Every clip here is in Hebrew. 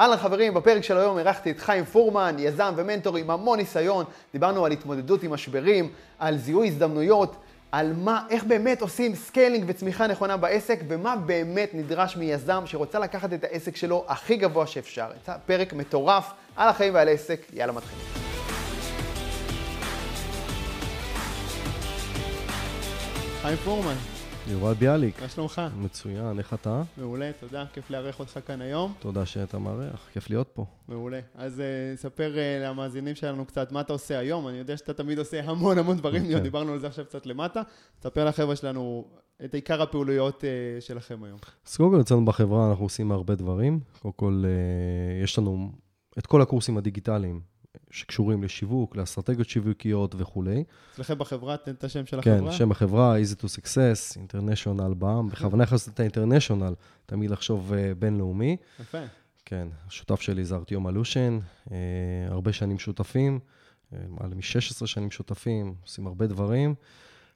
אהלן חברים, בפרק של היום אירחתי את חיים פורמן, יזם ומנטור עם המון ניסיון. דיברנו על התמודדות עם משברים, על זיהוי הזדמנויות, על מה, איך באמת עושים scaling וצמיחה נכונה בעסק, ומה באמת נדרש מיזם שרוצה לקחת את העסק שלו הכי גבוה שאפשר. פרק מטורף על החיים ועל העסק, יאללה מתחילים. חיים פורמן, יובל ביאליק. מה שלומך? מצוין, איך אתה? מעולה, תודה, כיף לארח אותך כאן היום. תודה שאתה מארח, כיף להיות פה. מעולה. אז uh, ספר uh, למאזינים שלנו קצת מה אתה עושה היום. אני יודע שאתה תמיד עושה המון המון דברים. כן. דיברנו על זה עכשיו קצת למטה. ספר לחבר'ה שלנו את עיקר הפעולויות uh, שלכם היום. אז קודם כל, אצלנו בחברה אנחנו עושים הרבה דברים. קודם כל, uh, יש לנו את כל הקורסים הדיגיטליים. שקשורים לשיווק, לאסטרטגיות שיווקיות וכולי. אצלכם בחברה, תן את השם של כן, החברה. כן, שם החברה, easy to success, international בעם. בכוונה נכנסת את ה-international, תמיד לחשוב uh, בינלאומי. יפה. כן, השותף שלי זה ארטיום אלושן, uh, הרבה שנים שותפים, uh, מעל מ-16 שנים שותפים, עושים הרבה דברים.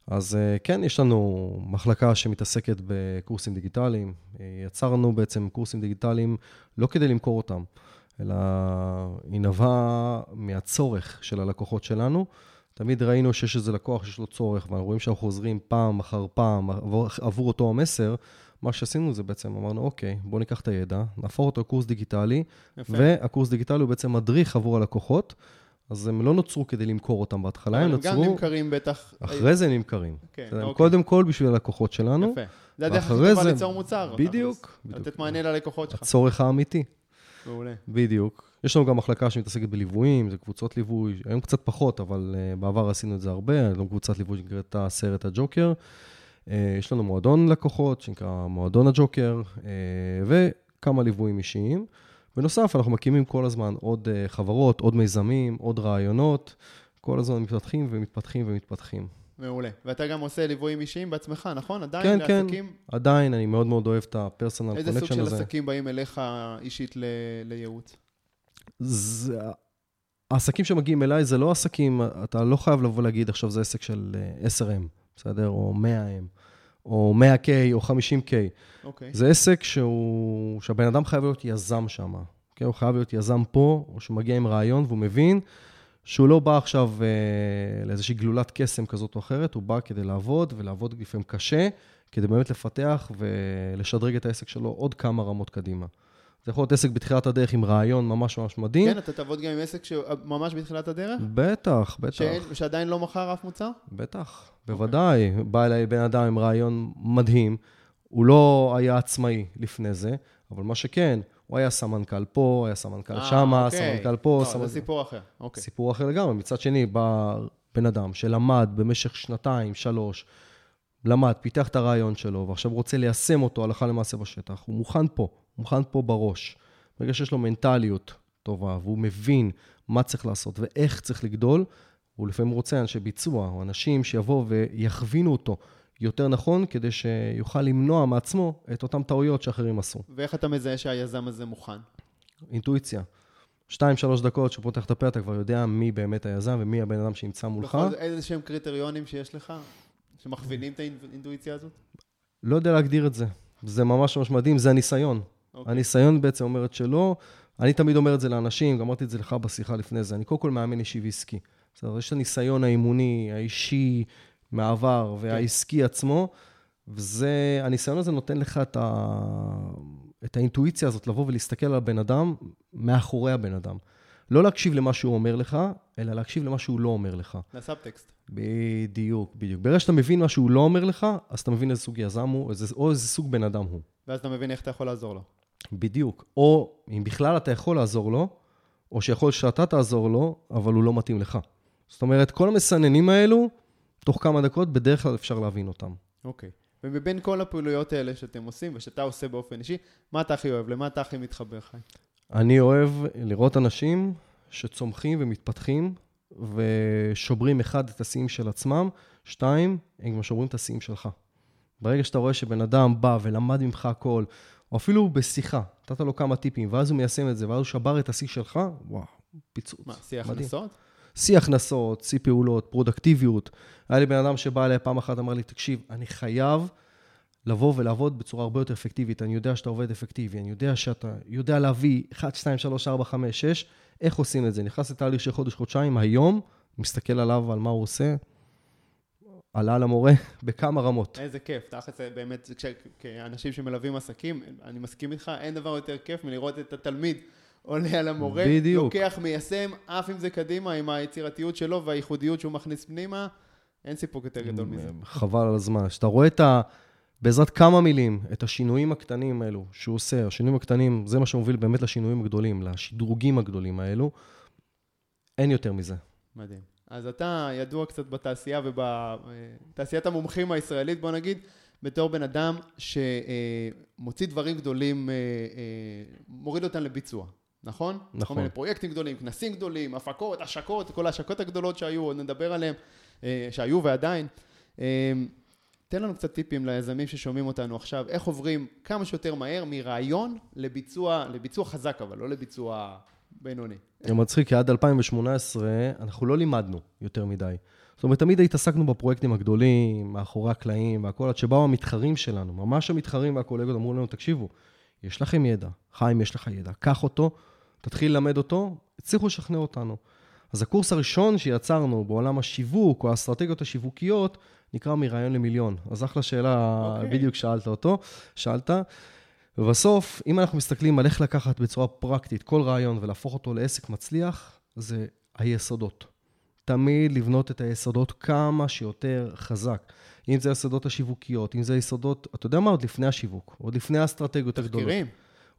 אז uh, כן, יש לנו מחלקה שמתעסקת בקורסים דיגיטליים. Uh, יצרנו בעצם קורסים דיגיטליים לא כדי למכור אותם. אלא היא נבעה מהצורך של הלקוחות שלנו. תמיד ראינו שיש איזה לקוח שיש לו צורך, ואנחנו רואים שאנחנו חוזרים פעם אחר פעם עבור, עבור אותו המסר. מה שעשינו זה בעצם, אמרנו, אוקיי, בואו ניקח את הידע, נהפוך אותו לקורס דיגיטלי, יפה. והקורס דיגיטלי הוא בעצם מדריך עבור הלקוחות. אז הם לא נוצרו כדי למכור אותם בהתחלה, הם נוצרו... הם גם נמכרים בטח... אחרי זה נמכרים. כן, אוקיי. קודם כל בשביל הלקוחות שלנו. יפה. זה הדרך הכי טובה ליצור מוצר. בדיוק. לתת מענה ללקוחות שלך. הצורך האמיתי. מעולה. בדיוק. יש לנו גם מחלקה שמתעסקת בליוויים, זה קבוצות ליווי, היום קצת פחות, אבל uh, בעבר עשינו את זה הרבה, יש לנו קבוצת ליווי שנקראת הסרט הג'וקר. Uh, יש לנו מועדון לקוחות שנקרא מועדון הג'וקר, uh, וכמה ליוויים אישיים. בנוסף, אנחנו מקימים כל הזמן עוד חברות, עוד מיזמים, עוד רעיונות, כל הזמן מתפתחים ומתפתחים ומתפתחים. מעולה. ואתה גם עושה ליוויים אישיים בעצמך, נכון? עדיין כן, כן. לעסקים? כן, עדיין, אני מאוד מאוד אוהב את ה personal connection הזה. איזה סוג של עסקים באים אליך אישית ל... לייעוץ? זה... העסקים שמגיעים אליי זה לא עסקים, אתה לא חייב לבוא להגיד עכשיו זה עסק של 10M, אה, בסדר? או 100M, או 100K, או 50K. אוקיי. זה עסק שהוא, שהבן אדם חייב להיות יזם שם. אוקיי? הוא חייב להיות יזם פה, או שהוא מגיע עם רעיון והוא מבין שהוא לא בא עכשיו אה, לאיזושהי גלולת קסם כזאת או אחרת, הוא בא כדי לעבוד, ולעבוד לפעמים קשה, כדי באמת לפתח ולשדרג את העסק שלו עוד כמה רמות קדימה. זה יכול להיות עסק בתחילת הדרך עם רעיון ממש ממש מדהים. כן, אתה תעבוד גם עם עסק שממש בתחילת הדרך? בטח, בטח. שאין, שעדיין לא מכר אף מוצר? בטח, בוודאי. Okay. בא אליי בן אדם עם רעיון מדהים, הוא לא היה עצמאי לפני זה, אבל מה שכן, הוא היה סמנכ"ל פה, היה סמנכ"ל אה, שמה, אוקיי. סמנכ"ל פה. לא, סמנכ"ל... זה סיפור אחר, אוקיי. סיפור אחר לגמרי. מצד שני, בא בן אדם שלמד במשך שנתיים, שלוש, למד, פיתח את הרעיון שלו, ועכשיו רוצה ליישם אותו הלכה למעשה בשטח. הוא מוכן פה, הוא מוכן פה בראש. ברגע שיש לו מנטליות טובה, והוא מבין מה צריך לעשות ואיך צריך לגדול, הוא לפעמים רוצה אנשי ביצוע, או אנשים שיבואו ויכווינו אותו. יותר נכון, כדי שיוכל למנוע מעצמו את אותן טעויות שאחרים עשו. ואיך אתה מזהה שהיזם הזה מוכן? אינטואיציה. שתיים, שלוש דקות שהוא פותח את הפה, אתה כבר יודע מי באמת היזם ומי הבן אדם שנמצא מולך. בכל איזה שהם קריטריונים שיש לך, שמכווינים את האינטואיציה הזאת? לא יודע להגדיר את זה. זה ממש ממש מדהים, זה הניסיון. Okay. אוקיי. הניסיון בעצם אומרת שלא. אני תמיד אומר את זה לאנשים, גם אמרתי את זה לך בשיחה לפני זה. אני קודם כל מאמן אישי ועסקי. זאת אומרת, יש את הניסיון האימוני, האישי, מהעבר והעסקי כן. עצמו, וזה, הניסיון הזה נותן לך את, ה, את האינטואיציה הזאת לבוא ולהסתכל על הבן אדם מאחורי הבן אדם. לא להקשיב למה שהוא אומר לך, אלא להקשיב למה שהוא לא אומר לך. לסאבטקסט. בדיוק, בדיוק. ברגע שאתה מבין מה שהוא לא אומר לך, אז אתה מבין איזה סוג יזם הוא, איזה, או איזה סוג בן אדם הוא. ואז אתה מבין איך אתה יכול לעזור לו. בדיוק. או אם בכלל אתה יכול לעזור לו, או שיכול שאתה תעזור לו, אבל הוא לא מתאים לך. זאת אומרת, כל המסננים האלו, תוך כמה דקות, בדרך כלל אפשר להבין אותם. אוקיי. Okay. ומבין כל הפעילויות האלה שאתם עושים ושאתה עושה באופן אישי, מה אתה הכי אוהב? למה אתה הכי מתחבר, חי? אני אוהב לראות אנשים שצומחים ומתפתחים ושוברים אחד את השיאים של עצמם, שתיים, הם גם שוברים את השיאים שלך. ברגע שאתה רואה שבן אדם בא ולמד ממך הכל, או אפילו בשיחה, נתת לו כמה טיפים, ואז הוא מיישם את זה, ואז הוא שבר את השיא שלך, וואו, פיצוץ. מה, שיא הכנסות? שיא הכנסות, שיא פעולות, פרודקטיביות. היה לי בן אדם שבא אליי פעם אחת, אמר לי, תקשיב, אני חייב לבוא ולעבוד בצורה הרבה יותר אפקטיבית. אני יודע שאתה עובד אפקטיבי, אני יודע שאתה יודע להביא 1, 2, 3, 4, 5, 6, איך עושים את זה? נכנס לתהליך של חודש-חודשיים, היום, מסתכל עליו, על מה הוא עושה, עלה למורה בכמה רמות. איזה כיף, תכל'ס באמת, כאנשים שמלווים עסקים, אני מסכים איתך, אין דבר יותר כיף מלראות את התלמיד עולה על המורה, בדיוק. לוקח, מיישם, עף עם זה קדימה, עם היצירתיות שלו והייחודיות שהוא מכניס פנימה, אין סיפוק יותר גדול מזה. חבל על הזמן. כשאתה רואה את ה... בעזרת כמה מילים, את השינויים הקטנים האלו שהוא עושה, השינויים הקטנים, זה מה שמוביל באמת לשינויים הגדולים, לשדרוגים הגדולים האלו, אין יותר מזה. מדהים. אז אתה ידוע קצת בתעשייה ובתעשיית המומחים הישראלית, בוא נגיד, בתור בן אדם שמוציא דברים גדולים, אה, אה, מוריד אותם לביצוע, נכון? נכון. כל מיני פרויקטים גדולים, כנסים גדולים, הפקות, השקות, כל ההשקות הגדולות שהיו, עוד נדבר עליהן, אה, שהיו ועדיין. תן לנו קצת טיפים ליזמים ששומעים אותנו עכשיו, איך עוברים כמה שיותר מהר מרעיון לביצוע, לביצוע חזק אבל, לא לביצוע בינוני. זה מצחיק, כי עד 2018 אנחנו לא לימדנו יותר מדי. זאת אומרת, תמיד התעסקנו בפרויקטים הגדולים, מאחורי הקלעים והכול, עד שבאו המתחרים שלנו, ממש המתחרים והקולגות אמרו לנו, תקשיבו, יש לכם ידע, חיים, יש לך ידע, קח אותו, תתחיל ללמד אותו, הצליחו לשכנע אותנו. אז הקורס הראשון שיצרנו בעולם השיווק, או האסטרטגיות השיווקיות, נקרא מרעיון למיליון. אז אחלה שאלה, okay. אוקיי. בדיוק שאלת אותו, שאלת. ובסוף, אם אנחנו מסתכלים על איך לקחת בצורה פרקטית כל רעיון ולהפוך אותו לעסק מצליח, זה היסודות. תמיד לבנות את היסודות כמה שיותר חזק. אם זה היסודות השיווקיות, אם זה היסודות, אתה יודע מה? עוד לפני השיווק, עוד לפני האסטרטגיות הגדולות. תחקירים.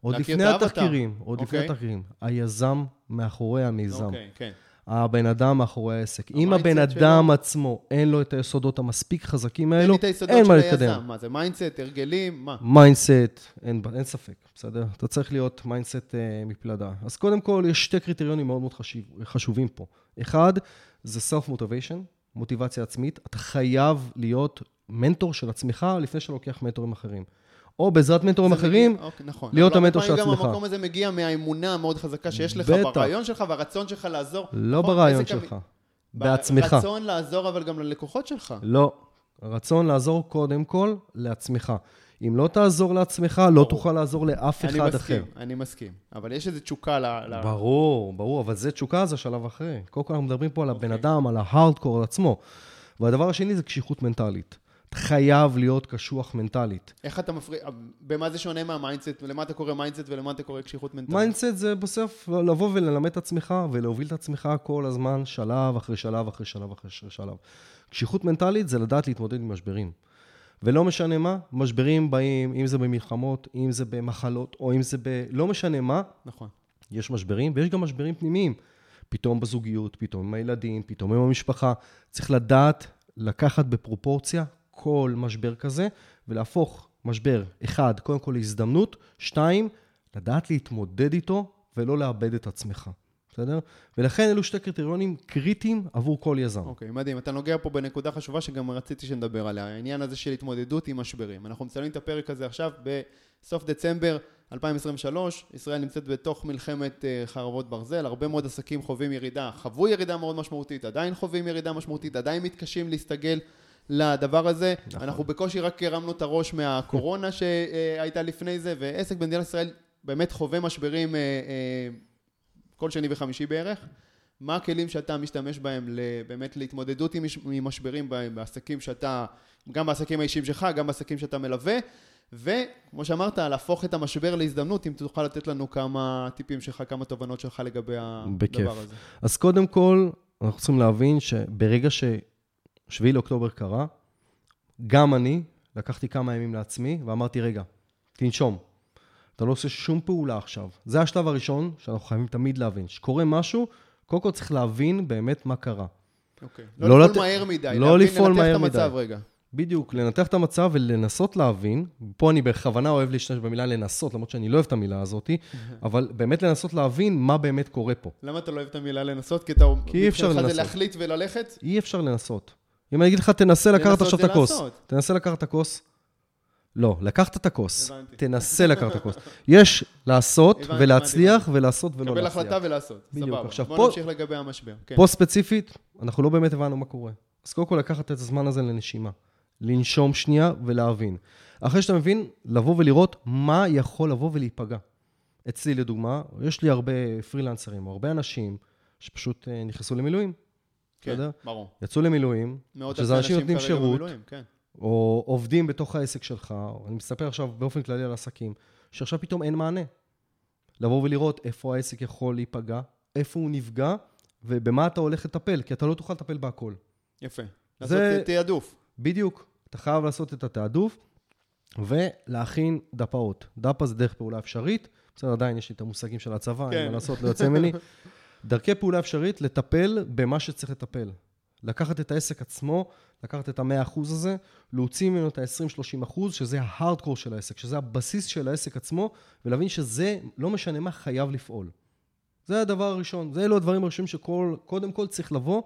עוד לפני התחקירים, עוד okay. לפני. התחקירים. היזם מאחורי המיזם. אוקיי, okay, כן. Okay. הבן אדם מאחורי העסק. אם הבן אדם שלו... עצמו, אין לו את היסודות המספיק חזקים האלו, אין מה להתקדם. מה זה mindset, הרגלים, מה? mindset, אין, אין ספק, בסדר? אתה צריך להיות mindset אה, מפלדה. אז קודם כל, יש שתי קריטריונים מאוד מאוד חשיב, חשובים פה. אחד, זה self-motivation, מוטיבציה עצמית. אתה חייב להיות מנטור של עצמך לפני שאתה לוקח מנטורים אחרים. או בעזרת מנטורים אחרים, מגיע, אוקיי, נכון. להיות המנטור של עצמך. אבל גם המקום הזה מגיע מהאמונה המאוד חזקה שיש לך בטח. ברעיון שלך והרצון שלך לעזור. לא נכון, ברעיון שלך, בעצמך. רצון לעזור אבל גם ללקוחות שלך. לא, רצון לעזור קודם כל לעצמך. אם לא תעזור לעצמך, לא ברור. לא תוכל לעזור לאף אחד מסכים, אחר. אני מסכים, אני מסכים. אבל יש איזו תשוקה ל... ברור, ברור, אבל זה תשוקה, זה השלב אחרי. קודם כל אנחנו מדברים פה על הבן אוקיי. אדם, על ההארדקור עצמו. והדבר השני זה קשיחות מנטלית. חייב להיות קשוח מנטלית. איך אתה מפריד, במה זה שונה מה mindset, ולמה אתה קורא mindset ולמה אתה קורא קשיחות מנטלית? mindset זה בסוף לבוא וללמד את עצמך ולהוביל את עצמך כל הזמן, שלב אחרי שלב אחרי שלב אחרי שלב. קשיחות מנטלית זה לדעת להתמודד עם משברים. ולא משנה מה, משברים באים, אם זה במלחמות, אם זה במחלות, או אם זה ב... לא משנה מה. נכון. יש משברים, ויש גם משברים פנימיים. פתאום בזוגיות, פתאום עם הילדים, פתאום עם המשפחה. צריך לדעת לקחת בפרופורציה כל משבר כזה, ולהפוך משבר, אחד, קודם כל להזדמנות, שתיים, לדעת להתמודד איתו ולא לאבד את עצמך. בסדר? ולכן אלו שתי קריטריונים קריטיים עבור כל יזם. אוקיי, okay, מדהים. אתה נוגע פה בנקודה חשובה שגם רציתי שנדבר עליה, העניין הזה של התמודדות עם משברים. אנחנו מצלמים את הפרק הזה עכשיו בסוף דצמבר 2023, ישראל נמצאת בתוך מלחמת אה, חרבות ברזל, הרבה מאוד עסקים חווים ירידה, חוו ירידה מאוד משמעותית, עדיין חווים ירידה משמעותית, עדיין מתקשים להסתגל לדבר הזה. נכון. אנחנו בקושי רק הרמנו את הראש מהקורונה שהייתה לפני זה, ועסק במדינת ישראל באמת חווה משברים אה, אה, כל שני וחמישי בערך. מה הכלים שאתה משתמש בהם באמת להתמודדות עם משברים בעסקים שאתה, גם בעסקים האישיים שלך, גם בעסקים שאתה מלווה, וכמו שאמרת, להפוך את המשבר להזדמנות, אם תוכל לתת לנו כמה טיפים שלך, כמה תובנות שלך לגבי בכיף. הדבר הזה. אז קודם כל, אנחנו צריכים להבין שברגע ש... 7 לאוקטובר קרה, גם אני לקחתי כמה ימים לעצמי ואמרתי, רגע, תנשום. אתה לא עושה שום פעולה עכשיו. זה השלב הראשון שאנחנו חייבים תמיד להבין. שקורה משהו, קודם כל צריך להבין באמת מה קרה. אוקיי. לא, לא לפעול לת... מהר מדי. לא להבין, לפעול מהר מדי. לנתח את המצב רגע. בדיוק, לנתח את המצב ולנסות להבין. פה אני בכוונה אוהב להשתמש במילה לנסות, למרות שאני לא אוהב את המילה הזאת, אבל באמת לנסות להבין מה באמת קורה פה. למה אתה לא אוהב את המילה לנסות? כי אתה... כי אי אפשר לנסות. זה להחליט וללכת? אי אפשר לנסות. אם אני אגיד לך, תנסה לקחת עכשיו את הכוס. תנסה לקחת את הכוס. לא, לקחת את הכוס. תנסה לקחת את הכוס. יש לעשות ולהצליח ולעשות ולא להצליח. קבל החלטה ולעשות. בדיוק. עכשיו, בוא נמשיך לגבי המשבר. כן. פה ספציפית, אנחנו לא באמת הבנו מה קורה. אז קודם כל לקחת את הזמן הזה לנשימה. לנשום שנייה ולהבין. אחרי שאתה מבין, לבוא ולראות מה יכול לבוא ולהיפגע. אצלי, לדוגמה, יש לי הרבה פרילנסרים, הרבה אנשים שפשוט אה, נכנסו למילואים. כן, בסדר? ברור. יצאו למילואים, שזה אנשים נותנים שירות. במילואים, כן. או עובדים בתוך העסק שלך, או אני מספר עכשיו באופן כללי על עסקים, שעכשיו פתאום אין מענה. לבוא ולראות איפה העסק יכול להיפגע, איפה הוא נפגע, ובמה אתה הולך לטפל, כי אתה לא תוכל לטפל בהכל. יפה. זה- לעשות תעדוף. בדיוק, אתה חייב לעשות את התעדוף, ולהכין דפאות. דפה זה דרך פעולה אפשרית, בסדר, עדיין יש לי את המושגים של הצבא, כן. אין מה לעשות, לא יוצא ממני. דרכי פעולה אפשרית, לטפל במה שצריך לטפל. לקחת את העסק עצמו, לקחת את ה-100% הזה, להוציא ממנו את ה-20-30%, שזה ההארדקור של העסק, שזה הבסיס של העסק עצמו, ולהבין שזה, לא משנה מה, חייב לפעול. זה הדבר הראשון, זה אלו הדברים הראשונים שקודם כל צריך לבוא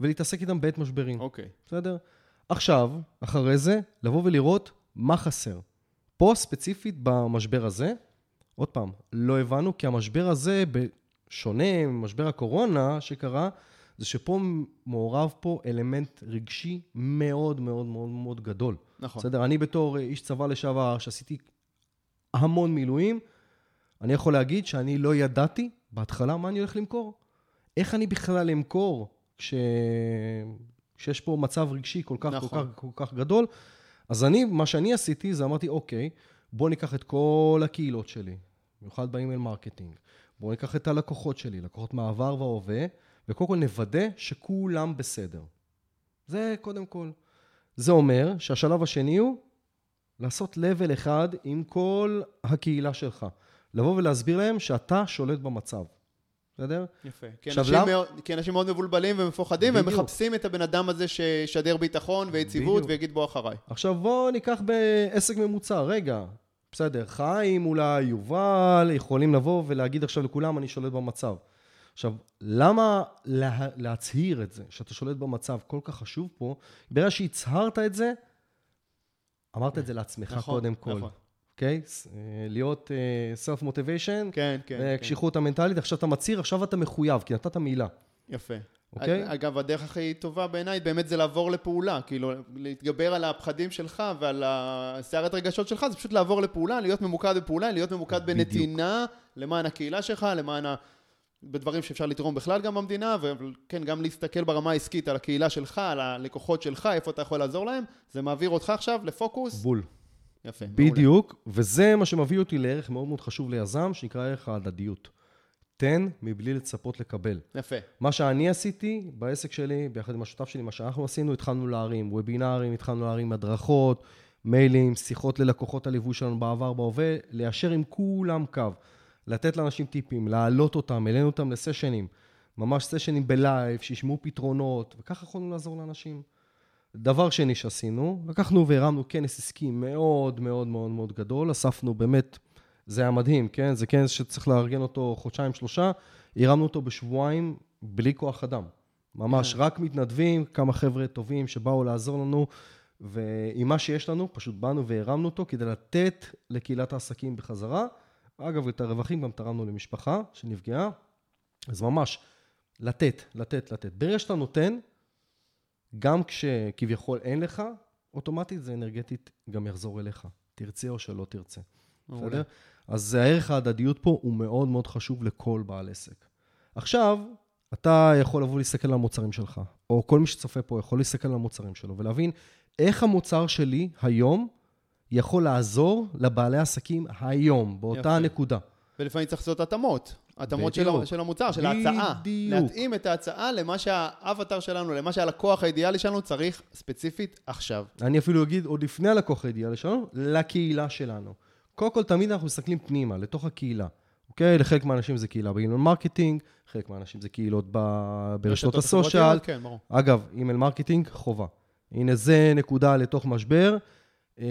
ולהתעסק איתם בעת משברים. אוקיי. בסדר? עכשיו, אחרי זה, לבוא ולראות מה חסר. פה ספציפית במשבר הזה, עוד פעם, לא הבנו, כי המשבר הזה, בשונה ממשבר הקורונה שקרה, זה שפה מעורב פה אלמנט רגשי מאוד מאוד מאוד מאוד גדול. נכון. בסדר? אני בתור איש צבא לשעבר, שעשיתי המון מילואים, אני יכול להגיד שאני לא ידעתי בהתחלה מה אני הולך למכור. איך אני בכלל אמכור כש... כשיש פה מצב רגשי כל כך, נכון. כל כך, כל כך גדול? אז אני, מה שאני עשיתי זה אמרתי, אוקיי, בוא ניקח את כל הקהילות שלי, במיוחד ב email marketing, בוא ניקח את הלקוחות שלי, לקוחות מעבר והווה, וקודם כל נוודא שכולם בסדר. זה קודם כל. זה אומר שהשלב השני הוא לעשות level אחד עם כל הקהילה שלך. לבוא ולהסביר להם שאתה שולט במצב. בסדר? יפה. כי אנשים, למה- מאוד, כי אנשים מאוד מבולבלים ומפוחדים, והם. מחפשים את הבן אדם הזה שישדר ביטחון ויציבות. ויגיד בוא אחריי. עכשיו בואו ניקח בעסק ממוצע, רגע, בסדר, חיים אולי, יובל, יכולים לבוא ולהגיד עכשיו לכולם, אני שולט במצב. עכשיו, למה לה, להצהיר את זה, שאתה שולט במצב, כל כך חשוב פה? ברגע שהצהרת את זה, אמרת את זה לעצמך נכון, קודם כל. נכון. אוקיי? ס- אה, להיות סלף מוטיביישן, כן, כן. כן. קשיחות המנטלית, עכשיו אתה מצהיר, עכשיו אתה מחויב, כי נתת מילה. יפה. אוקיי? אגב, הדרך הכי טובה בעיניי באמת זה לעבור לפעולה. כאילו, להתגבר על הפחדים שלך ועל הסערת רגשות שלך, זה פשוט לעבור לפעולה, להיות ממוקד בפעולה, להיות ממוקד בדיוק. בנתינה למען הקהילה שלך, למען ה... בדברים שאפשר לתרום בכלל גם במדינה, וכן, גם להסתכל ברמה העסקית על הקהילה שלך, על הלקוחות שלך, איפה אתה יכול לעזור להם, זה מעביר אותך עכשיו לפוקוס. בול. יפה. מעולה. בדיוק, וזה מה שמביא אותי לערך מאוד מאוד חשוב ליזם, שנקרא ערך ההדדיות. תן מבלי לצפות לקבל. יפה. מה שאני עשיתי בעסק שלי, ביחד עם השותף שלי, מה שאנחנו עשינו, התחלנו להרים וובינארים, התחלנו להרים הדרכות, מיילים, שיחות ללקוחות הליווי שלנו בעבר, בהווה, ליישר עם כולם קו, לתת לאנשים טיפים, להעלות אותם, העלינו אותם לסשנים, ממש סשנים בלייב, שישמעו פתרונות, וככה יכולנו לעזור לאנשים. דבר שני שעשינו, לקחנו והרמנו כנס עסקי מאוד מאוד מאוד מאוד גדול, אספנו באמת, זה היה מדהים, כן? זה כנס שצריך לארגן אותו חודשיים, שלושה, הרמנו אותו בשבועיים בלי כוח אדם. ממש, רק מתנדבים, כמה חבר'ה טובים שבאו לעזור לנו, ועם מה שיש לנו, פשוט באנו והרמנו אותו כדי לתת לקהילת העסקים בחזרה. אגב, את הרווחים גם תרמנו למשפחה שנפגעה, אז ממש, לתת, לתת, לתת. ברגע שאתה נותן, גם כשכביכול אין לך, אוטומטית זה אנרגטית גם יחזור אליך, תרצה או שלא תרצה. בסדר? אז הערך ההדדיות פה הוא מאוד מאוד חשוב לכל בעל עסק. עכשיו, אתה יכול לבוא להסתכל על המוצרים שלך, או כל מי שצופה פה יכול להסתכל על המוצרים שלו ולהבין איך המוצר שלי היום יכול לעזור לבעלי עסקים היום, באותה יפה. נקודה. ולפעמים צריך לעשות התאמות. התאמות של, של המוצר, של ההצעה. בדיוק. להתאים את ההצעה למה שהאבטר שלנו, למה שהלקוח האידיאלי שלנו צריך ספציפית עכשיו. אני אפילו אגיד עוד לפני הלקוח האידיאלי שלנו, לקהילה שלנו. קודם כל, תמיד אנחנו מסתכלים פנימה, לתוך הקהילה. אוקיי? לחלק מהאנשים זה קהילה ב email marketing, חלק מהאנשים זה קהילות ב- ברשתות ה social. כן, ברור. אגב, email marketing, חובה. הנה, זה נקודה לתוך משבר. אה,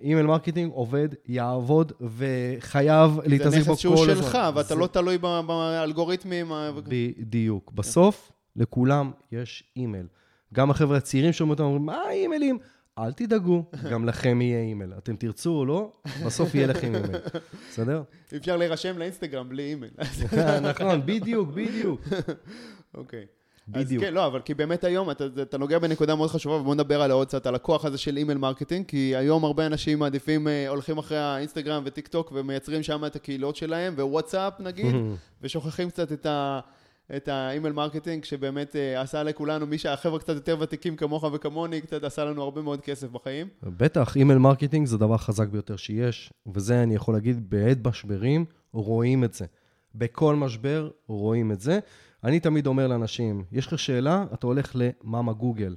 email marketing עובד, יעבוד, וחייב להתעסק בו כל הזמן. זה נכס שהוא שלך, ואתה זה לא תלוי באלגוריתמים. ה- בדיוק. בסוף, לכולם יש אימייל. גם החבר'ה הצעירים שאומרים אותם, מה אימיילים? אל תדאגו, גם לכם יהיה אימייל. אתם תרצו או לא, בסוף יהיה לכם אימייל. בסדר? אפשר להירשם לאינסטגרם בלי אימייל. נכון, בדיוק, בדיוק. אוקיי. בדיוק. אז כן, לא, אבל כי באמת היום אתה, אתה נוגע בנקודה מאוד חשובה, ובוא נדבר עליה עוד קצת, על הכוח הזה של email marketing, כי היום הרבה אנשים מעדיפים, אה, הולכים אחרי האינסטגרם וטיק טוק ומייצרים שם את הקהילות שלהם, ווואטסאפ נגיד, ושוכחים קצת את ה... את ה email marketing, שבאמת uh, עשה לכולנו, מי שהחבר'ה קצת יותר ותיקים כמוך וכמוני, קצת עשה לנו הרבה מאוד כסף בחיים. בטח, email marketing זה הדבר החזק ביותר שיש, וזה אני יכול להגיד, בעת משברים רואים את זה. בכל משבר רואים את זה. אני תמיד אומר לאנשים, יש לך שאלה, אתה הולך למאמה גוגל,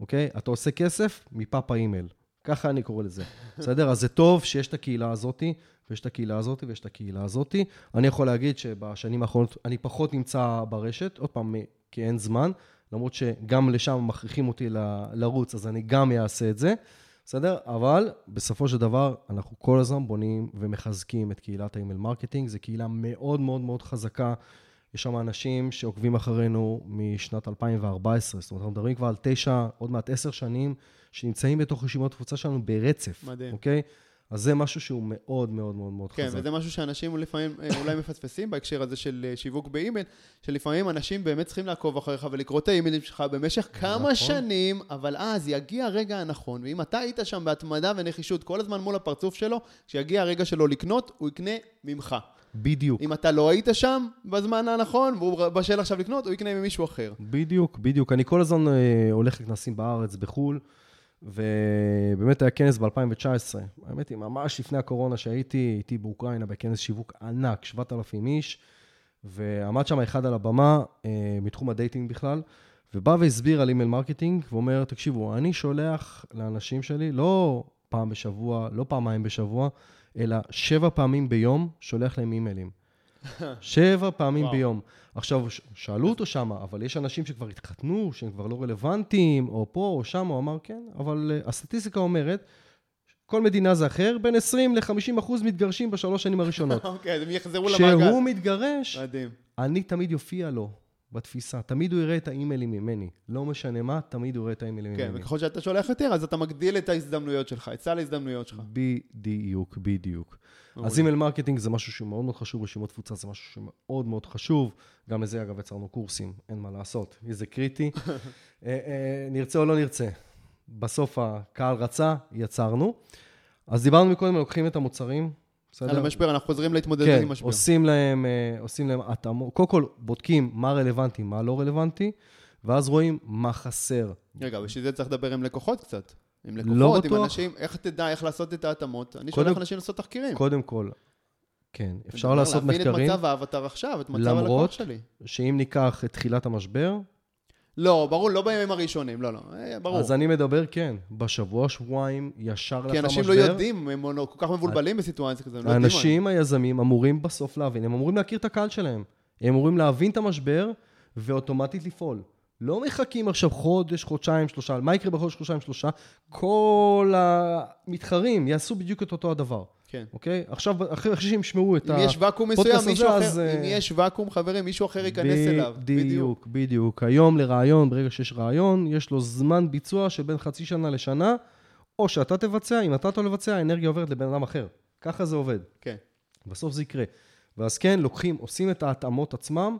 אוקיי? אתה עושה כסף מפאפה אימייל. ככה אני קורא לזה, בסדר? אז זה טוב שיש את הקהילה הזאתי, ויש את הקהילה הזאת ויש את הקהילה הזאתי. אני יכול להגיד שבשנים האחרונות אני פחות נמצא ברשת, עוד פעם, כי אין זמן, למרות שגם לשם מכריחים אותי לרוץ, אז אני גם אעשה את זה, בסדר? אבל בסופו של דבר, אנחנו כל הזמן בונים ומחזקים את קהילת ה email marketing, זו קהילה מאוד מאוד מאוד חזקה. יש שם אנשים שעוקבים אחרינו משנת 2014, זאת אומרת, אנחנו מדברים כבר על תשע, עוד מעט עשר שנים, שנמצאים בתוך רשימות תפוצה שלנו ברצף. מדהים. אוקיי? אז זה משהו שהוא מאוד מאוד מאוד מאוד כן, חזק. כן, וזה משהו שאנשים לפעמים אה, אולי מפספסים בהקשר הזה של אה, שיווק באימייל, שלפעמים אנשים באמת צריכים לעקוב אחריך ולקרוא את האימיילים שלך במשך כמה נכון. שנים, אבל אז יגיע הרגע הנכון, ואם אתה היית שם בהתמדה ונחישות כל הזמן מול הפרצוף שלו, כשיגיע הרגע שלו לקנות, הוא יקנה ממך. בדיוק. אם אתה לא היית שם בזמן הנכון, והוא בשל עכשיו לקנות, הוא יקנה ממישהו אחר. בדיוק, בדיוק. אני כל הזמן אה, הולך לכנסים בארץ, בחו"ל. ובאמת היה כנס ב-2019, האמת היא, ממש לפני הקורונה שהייתי, הייתי באוקראינה בכנס שיווק ענק, 7,000 איש, ועמד שם אחד על הבמה, אה, מתחום ה dating בכלל, ובא והסביר על email marketing, ואומר, תקשיבו, אני שולח לאנשים שלי, לא פעם בשבוע, לא פעמיים בשבוע, אלא שבע פעמים ביום, שולח להם אימיילים. שבע פעמים וואו. ביום. עכשיו, שאלו אותו שמה, אבל יש אנשים שכבר התחתנו, שהם כבר לא רלוונטיים, או פה או שם, הוא אמר, כן, אבל uh, הסטטיסטיקה אומרת, כל מדינה זה אחר, בין 20 ל-50 אחוז מתגרשים בשלוש שנים הראשונות. אוקיי, אז הם יחזרו למעגל. כשהוא מתגרש, מדהים. אני תמיד יופיע לו. בתפיסה. תמיד הוא יראה את האימיילים ממני. לא משנה מה, תמיד הוא יראה את האימיילים כן, ממני. כן, וככל שאתה שולח יותר, אז אתה מגדיל את ההזדמנויות שלך, את סל ההזדמנויות שלך. בדיוק, בדיוק. אז email marketing זה משהו שהוא מאוד מאוד חשוב, רשימות תפוצה זה משהו שמאוד מאוד חשוב. גם לזה, אגב, יצרנו קורסים, אין מה לעשות. זה קריטי. אה, אה, נרצה או לא נרצה. בסוף הקהל רצה, יצרנו. אז דיברנו מקודם, לוקחים את המוצרים, בסדר? על המשבר, אנחנו חוזרים להתמודד כן, עם משבר. עושים להם, אה, עושים להם התאמות. קודם כל, בודקים מה רלוונטי, מה לא רלוונטי, ואז רואים מה חסר. רגע, בשביל זה צריך לדבר עם לקוחות קצת. עם לקוחות, לא עם אנשים, איך תדע איך לעשות את ההתאמות? אני שולח אנשים לעשות תחקירים. קודם כל, כן, אפשר לעשות מחקרים. להבין את מצב האבטר עכשיו, את מצב הלקוח שלי. למרות שאם ניקח את תחילת המשבר, לא, ברור, לא בימים הראשונים, לא, לא, אה, ברור. אז אני מדבר, כן, בשבוע, שבועיים, ישר לאחר משבר. כי אנשים לא יודעים, הם לא כל כך מבולבלים בסיטואציה כזאת, הם לא יודעים. האנשים, היזמים, אמורים בסוף להבין, הם אמורים להכיר את הקהל שלהם. הם אמורים להבין את המשבר ואוטומטית לפעול. לא מחכים עכשיו חודש, חודשיים, שלושה, מה יקרה בחודש, חודשיים, שלושה? כל המתחרים יעשו בדיוק את אותו הדבר. כן. אוקיי? עכשיו, אחרי שהם ישמעו את הפודקאסט הזה, אם יש ואקום מסוים, מישהו אחר, אז... אם יש ואקום, חברים, מישהו אחר ייכנס אליו. בדיוק, בדיוק. היום לרעיון, ברגע שיש רעיון, יש לו זמן ביצוע של בין חצי שנה לשנה, או שאתה תבצע, אם אתה לא לבצע, האנרגיה עוברת לבן אדם אחר. ככה זה עובד. כן. בסוף זה יקרה. ואז כן, לוקחים, עושים את ההתאמות עצמם,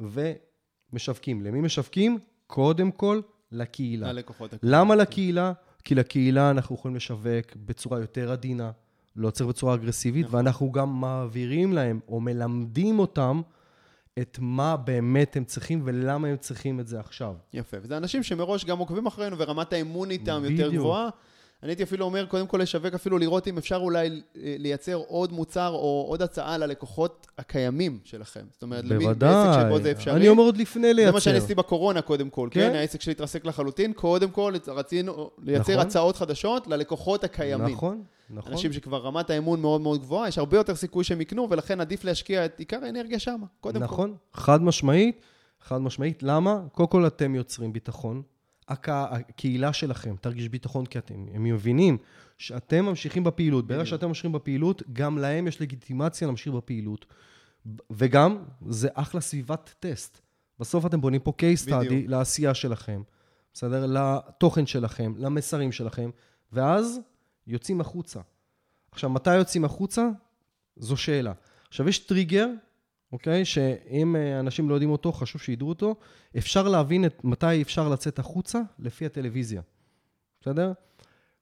ומשווקים. למי משווקים? קודם כל, לקהילה. ללקוחות. למה לקהילה? כי לקהילה אנחנו יכולים לשווק בצורה יותר עדינה. לא צריך בצורה אגרסיבית, נכון. ואנחנו גם מעבירים להם או מלמדים אותם את מה באמת הם צריכים ולמה הם צריכים את זה עכשיו. יפה, וזה אנשים שמראש גם עוקבים אחרינו ורמת האמון איתם בדיוק. יותר גבוהה. אני הייתי אפילו אומר, קודם כל לשווק, אפילו לראות אם אפשר אולי אה, לייצר עוד מוצר או עוד הצעה ללקוחות הקיימים שלכם. זאת אומרת, למי בעסק שבו זה אפשרי. אני אומר עוד לפני לייצר. זה מה שאני עשיתי בקורונה קודם כל, כן? כן? העסק שלי התרסק לחלוטין. קודם כל רצינו לייצר נכון. הצעות חדשות ללקוחות הקיימים. נכון, נכון. אנשים שכבר רמת האמון מאוד מאוד גבוהה, יש הרבה יותר סיכוי שהם יקנו, ולכן עדיף להשקיע את עיקר האנרגיה שם, קודם נכון, כל. נכון, חד משמעית. חד משמעית. למה? קודם כל אתם יוצרים ביטחון. הקהילה שלכם תרגיש ביטחון, כי אתם, הם מבינים שאתם ממשיכים בפעילות. ברגע שאתם ממשיכים בפעילות, גם להם יש לגיטימציה להמשיך בפעילות. וגם, זה אחלה סביבת טסט. בסוף אתם בונים פה case study לעשייה שלכם, בסדר? לתוכן שלכם, למסרים שלכם, ואז יוצאים החוצה. עכשיו, מתי יוצאים החוצה? זו שאלה. עכשיו, יש טריגר אוקיי? שאם אה, אנשים לא יודעים אותו, חשוב שידעו אותו. אפשר להבין את, מתי אפשר לצאת החוצה לפי הטלוויזיה, בסדר?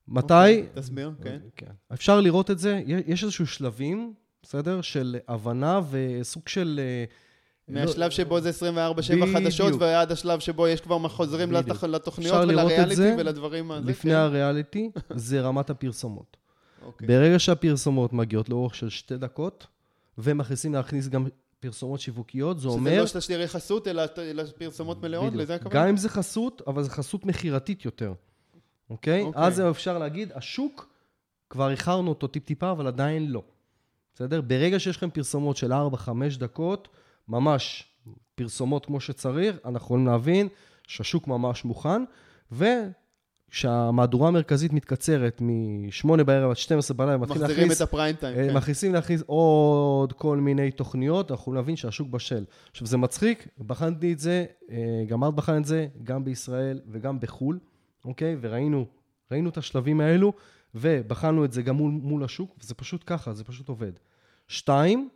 מתי... אוקיי, תסביר, כן. כן. אפשר לראות את זה, יש איזשהו שלבים, בסדר? של הבנה וסוג של... אה, מהשלב שבו זה 24-7 חדשות, ועד השלב שבו יש כבר חוזרים לתוכ... לתוכניות ולריאליטי ולדברים. לפני כן. הריאליטי, זה רמת הפרסומות. Okay. אוקיי. ברגע שהפרסומות מגיעות לאורך של שתי דקות, ומכניסים להכניס גם פרסומות שיווקיות, זה אומר... שזה לא תשדירי חסות, אלא פרסומות מלאות, לזה הכוונה? גם אם זה חסות, אבל זה חסות מכירתית יותר, אוקיי? אוקיי. אז אפשר להגיד, השוק, כבר איחרנו אותו טיפ-טיפה, אבל עדיין לא. בסדר? ברגע שיש לכם פרסומות של 4-5 דקות, ממש פרסומות כמו שצריך, אנחנו יכולים להבין שהשוק ממש מוכן, וכשהמהדורה המרכזית מתקצרת מ-8 בערב עד 12 בלילה, מתחיל להכניס... מחזירים את הפריים טיים, אה, כן. מכניסים להכניס עוד כל מיני תוכניות, אנחנו נבין שהשוק בשל. עכשיו, זה מצחיק, בחנתי את זה, אה, גם את בחנת את זה, גם בישראל וגם בחו"ל, אוקיי? וראינו ראינו את השלבים האלו, ובחנו את זה גם מול, מול השוק, וזה פשוט ככה, זה פשוט עובד. שתיים,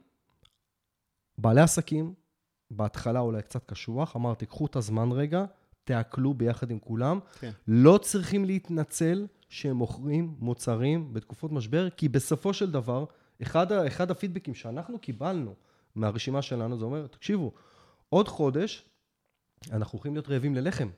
בעלי עסקים, בהתחלה אולי קצת קשוח, אמרתי, קחו את הזמן רגע, תעכלו ביחד עם כולם. כן. לא צריכים להתנצל שהם מוכרים מוצרים בתקופות משבר, כי בסופו של דבר, אחד, אחד הפידבקים שאנחנו קיבלנו מהרשימה שלנו, זה אומר, תקשיבו, עוד חודש אנחנו הולכים להיות רעבים ללחם.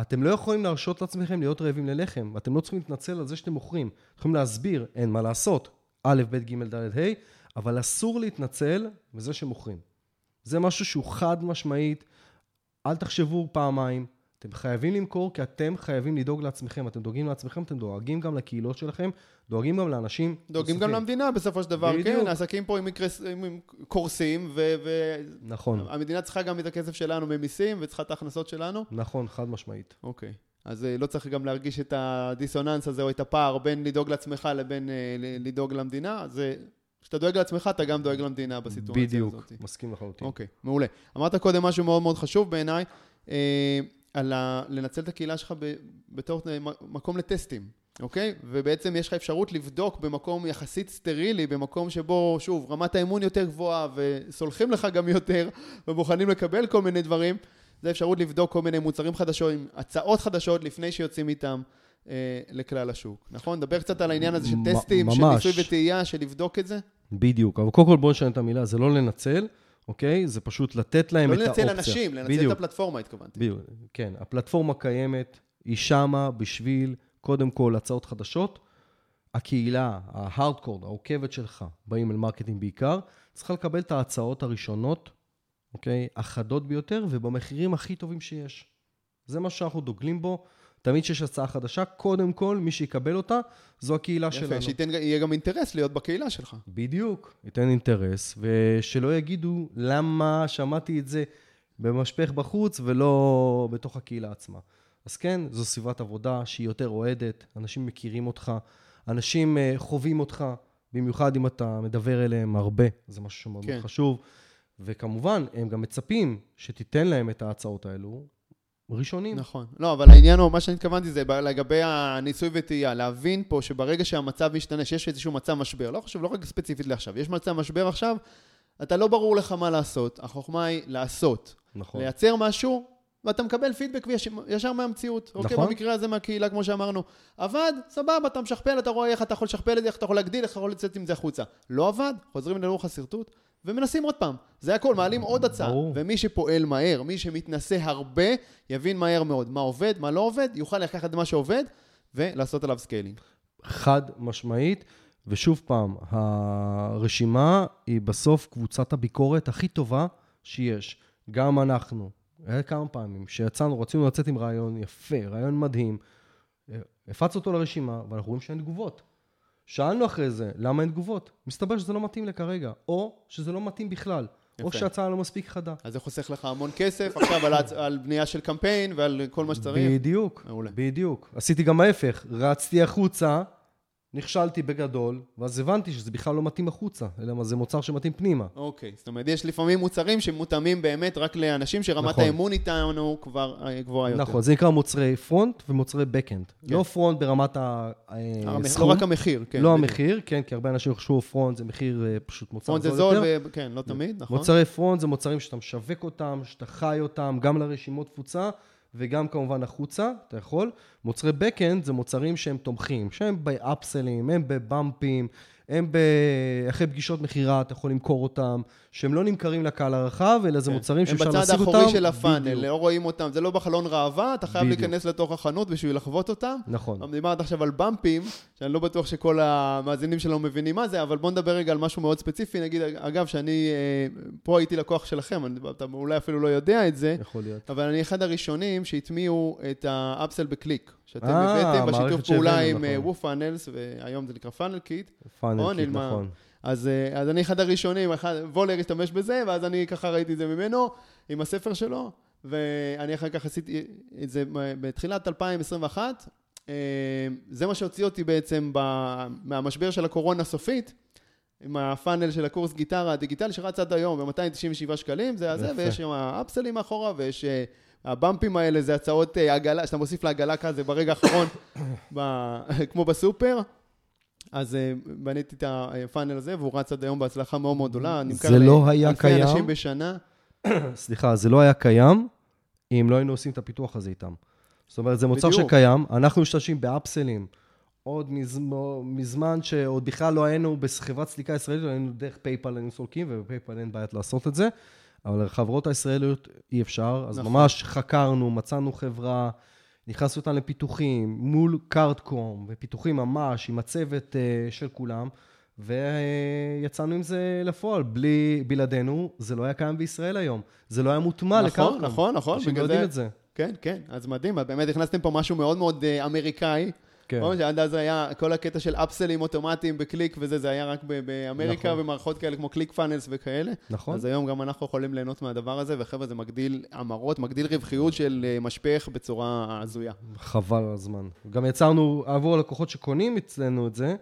אתם לא יכולים להרשות לעצמכם להיות רעבים ללחם, ואתם לא צריכים להתנצל על זה שאתם מוכרים. יכולים להסביר, אין מה לעשות, א', ב', ג', ד', ה', אבל אסור להתנצל בזה שמוכרים. זה משהו שהוא חד משמעית, אל תחשבו פעמיים, אתם חייבים למכור כי אתם חייבים לדאוג לעצמכם. אתם דואגים לעצמכם, אתם דואגים גם לקהילות שלכם, דואגים גם לאנשים דואגים נוספים. גם למדינה בסופו של דבר, בדיוק. כן, העסקים פה הם, יקרס, הם קורסים, ו... ו... נכון. המדינה צריכה גם את הכסף שלנו ממיסים, וצריכה את ההכנסות שלנו. נכון, חד משמעית. אוקיי. אז אה, לא צריך גם להרגיש את הדיסוננס הזה, או את הפער בין לדאוג לעצמך לבין אה, לדאוג למדינה. זה כשאתה דואג לעצמך, אתה גם דואג למדינה בסיטואציה בדיוק, הזאת. בדיוק, מסכים לחלוטין. אוקיי, מעולה. אמרת קודם משהו מאוד מאוד חשוב בעיניי, אה, על ה... לנצל את הקהילה שלך ב... בתור אה, מקום לטסטים, אוקיי? ובעצם יש לך אפשרות לבדוק במקום יחסית סטרילי, במקום שבו, שוב, רמת האמון יותר גבוהה, וסולחים לך גם יותר, ומוכנים לקבל כל מיני דברים. זה אפשרות לבדוק כל מיני מוצרים חדשים, הצעות חדשות, לפני שיוצאים איתם. אה, לכלל השוק, נכון? דבר קצת על העניין הזה של טסטים, ממש. של ניסוי וטעייה, של לבדוק את זה. בדיוק, אבל קודם כל בואו נשנה את המילה, זה לא לנצל, אוקיי? זה פשוט לתת להם לא את האופציה. לא לנצל אנשים, לנצל בדיוק. את הפלטפורמה, התכוונתי. בדיוק, כן. הפלטפורמה קיימת, היא שמה בשביל, קודם כל, הצעות חדשות. הקהילה, ההארדקורד, העוקבת שלך, ב email marketing בעיקר, צריכה לקבל את ההצעות הראשונות, אוקיי? החדות ביותר ובמחירים הכי טובים שיש. זה מה שאנחנו דוגלים בו. תמיד כשיש הצעה חדשה, קודם כל, מי שיקבל אותה, זו הקהילה יפה, שלנו. יפה, שיהיה גם אינטרס להיות בקהילה שלך. בדיוק, ייתן אינטרס, ושלא יגידו למה שמעתי את זה במשפך בחוץ ולא בתוך הקהילה עצמה. אז כן, זו סביבת עבודה שהיא יותר אוהדת, אנשים מכירים אותך, אנשים אה, חווים אותך, במיוחד אם אתה מדבר אליהם הרבה, זה משהו שמאוד כן. חשוב. וכמובן, הם גם מצפים שתיתן להם את ההצעות האלו, ראשונים. נכון. לא, אבל העניין הוא, מה שאני התכוונתי זה לגבי הניסוי וטעייה, להבין פה שברגע שהמצב משתנה, שיש איזשהו מצב משבר, לא חשוב, לא רק ספציפית לעכשיו, יש מצב משבר עכשיו, אתה לא ברור לך מה לעשות, החוכמה היא לעשות. נכון. לייצר משהו, ואתה מקבל פידבק ישר מהמציאות. אוקיי? נכון. אוקיי, במקרה הזה מהקהילה, כמו שאמרנו. עבד, סבבה, אתה משכפל, אתה רואה איך אתה יכול לשכפל את זה, איך אתה יכול להגדיל, איך אתה יכול לצאת עם זה החוצה. לא עבד, חוזרים ללוח השרטוט. ומנסים עוד פעם. זה הכל, מעלים עוד הצעה. ברור. ומי שפועל מהר, מי שמתנסה הרבה, יבין מהר מאוד מה עובד, מה לא עובד, יוכל לקחת מה שעובד ולעשות עליו scaling. חד משמעית, ושוב פעם, הרשימה היא בסוף קבוצת הביקורת הכי טובה שיש. גם אנחנו, היה כמה פעמים שיצאנו, רצינו לצאת עם רעיון יפה, רעיון מדהים, הפצנו אותו לרשימה, ואנחנו רואים שאין תגובות. שאלנו אחרי זה, למה אין תגובות? מסתבר שזה לא מתאים לכרגע, או שזה לא מתאים בכלל, יפה. או שההצעה לא מספיק חדה. אז זה חוסך לך המון כסף עכשיו על, על בנייה של קמפיין ועל כל מה שצריך. בדיוק, מעולה. בדיוק. עשיתי גם ההפך, רצתי החוצה, נכשלתי בגדול, ואז הבנתי שזה בכלל לא מתאים החוצה, אלא מה, זה מוצר שמתאים פנימה. אוקיי, זאת אומרת, יש לפעמים מוצרים שמותאמים באמת רק לאנשים שרמת נכון. האמון איתנו כבר אה, גבוהה יותר. נכון, זה נקרא מוצרי front ומוצרי backend. כן. לא front ברמת המח- לא הסכום, רק המחיר, כן. לא בדיוק. המחיר, כן, כי הרבה אנשים יחשבו front זה מחיר אה, פשוט מוצר front זה זול זול, יותר. ו- כן, לא תמיד, נכון. מוצרי front זה מוצרים שאתה משווק אותם, שאתה חי אותם, גם לרשימות תפוצה וגם כמובן החוצה, אתה יכול. מוצרי backend זה מוצרים שהם תומכים, שהם ב upsell ים, הם ב bump ים, הם ב... אחרי פגישות מכירה, אתה יכול למכור אותם, שהם לא נמכרים לקהל הרחב, אלא זה כן. מוצרים שאפשר הם להשיג בצד אותם. האחורי של ה funnel. לא רואים אותם, זה לא בחלון ראווה, אתה חייב בדיוק. להיכנס לתוך החנות בשביל לחוות אותם. נכון. דיברת עכשיו על bump ים, שאני לא בטוח שכל המאזינים שלנו מבינים מה זה, אבל בוא נדבר רגע על משהו מאוד ספציפי. נגיד, אגב, שאני אה, פה הייתי לקוח שלכם, אתה אולי אפילו לא יודע את זה, יכול להיות. אבל אני אחד הראשונים שהטמיעו את ה upsell בקליק. שאתם אה, הבאתם בשיתוף פעולה עם אה, נכון. WooFunnels, והיום זה נקרא FunnelKit. FunnelKit. נכון. אז, אה, אז אני אחד הראשונים, אחד, וולר השתמש בזה, ואז אני ככה ראיתי את זה ממנו, עם הספר שלו, ואני אחר כך עשיתי את זה בתחילת 2021. אה, זה מה שהוציא אותי בעצם ב, מהמשבר של הקורונה הסופית, עם ה funnel של הקורס גיטרה הדיגיטלי שרץ עד היום ב-297 שקלים, זה הזה. ויש שם upsell ים מאחורה, ויש... ה bump ים האלה זה הצעות אה, עגלה, שאתה מוסיף לעגלה כזה ברגע האחרון, ב- כמו בסופר. אז אה, בניתי את ה funnel הזה, והוא רץ עד היום בהצלחה מאוד מאוד גדולה. נמכר זה לא היה לאלפי? אנשים בשנה. סליחה, זה לא היה קיים אם לא היינו עושים את הפיתוח הזה איתם. זאת אומרת, זה מוצר בדיוק. שקיים, אנחנו משתמשים ב upsell ים. עוד מזמן, מזמן שעוד בכלל לא היינו בחברת סליקה ישראלית, היינו דרך PayPal היינו סולקים, וב PayPal אין בעיית לעשות את זה, אבל לחברות הישראליות אי אפשר, אז נכון. ממש חקרנו, מצאנו חברה, נכנסנו אותם לפיתוחים, מול Cardcom, ופיתוחים ממש עם הצוות אה, של כולם, ויצאנו עם זה לפועל. בלי, בלעדינו, זה לא היה קיים בישראל היום. זה לא היה מוטמע נכון, ל Cardcom. נכון, נכון, אנשים בגלל לא יודעים זה- את זה. כן, כן, אז מדהים, באמת הכנסתם פה משהו מאוד מאוד אה, אמריקאי. כן. נכון, שעד אז היה כל הקטע של upsell ים אוטומטיים בקליק וזה, זה היה רק באמריקה נכון. ומערכות כאלה כמו ClickFunnels וכאלה. נכון. אז היום גם אנחנו יכולים ליהנות מהדבר הזה, וחבר'ה, זה מגדיל המרות, מגדיל רווחיות של אה, משפך בצורה הזויה. חבל על הזמן. גם יצרנו, עבור הלקוחות שקונים אצלנו את זה,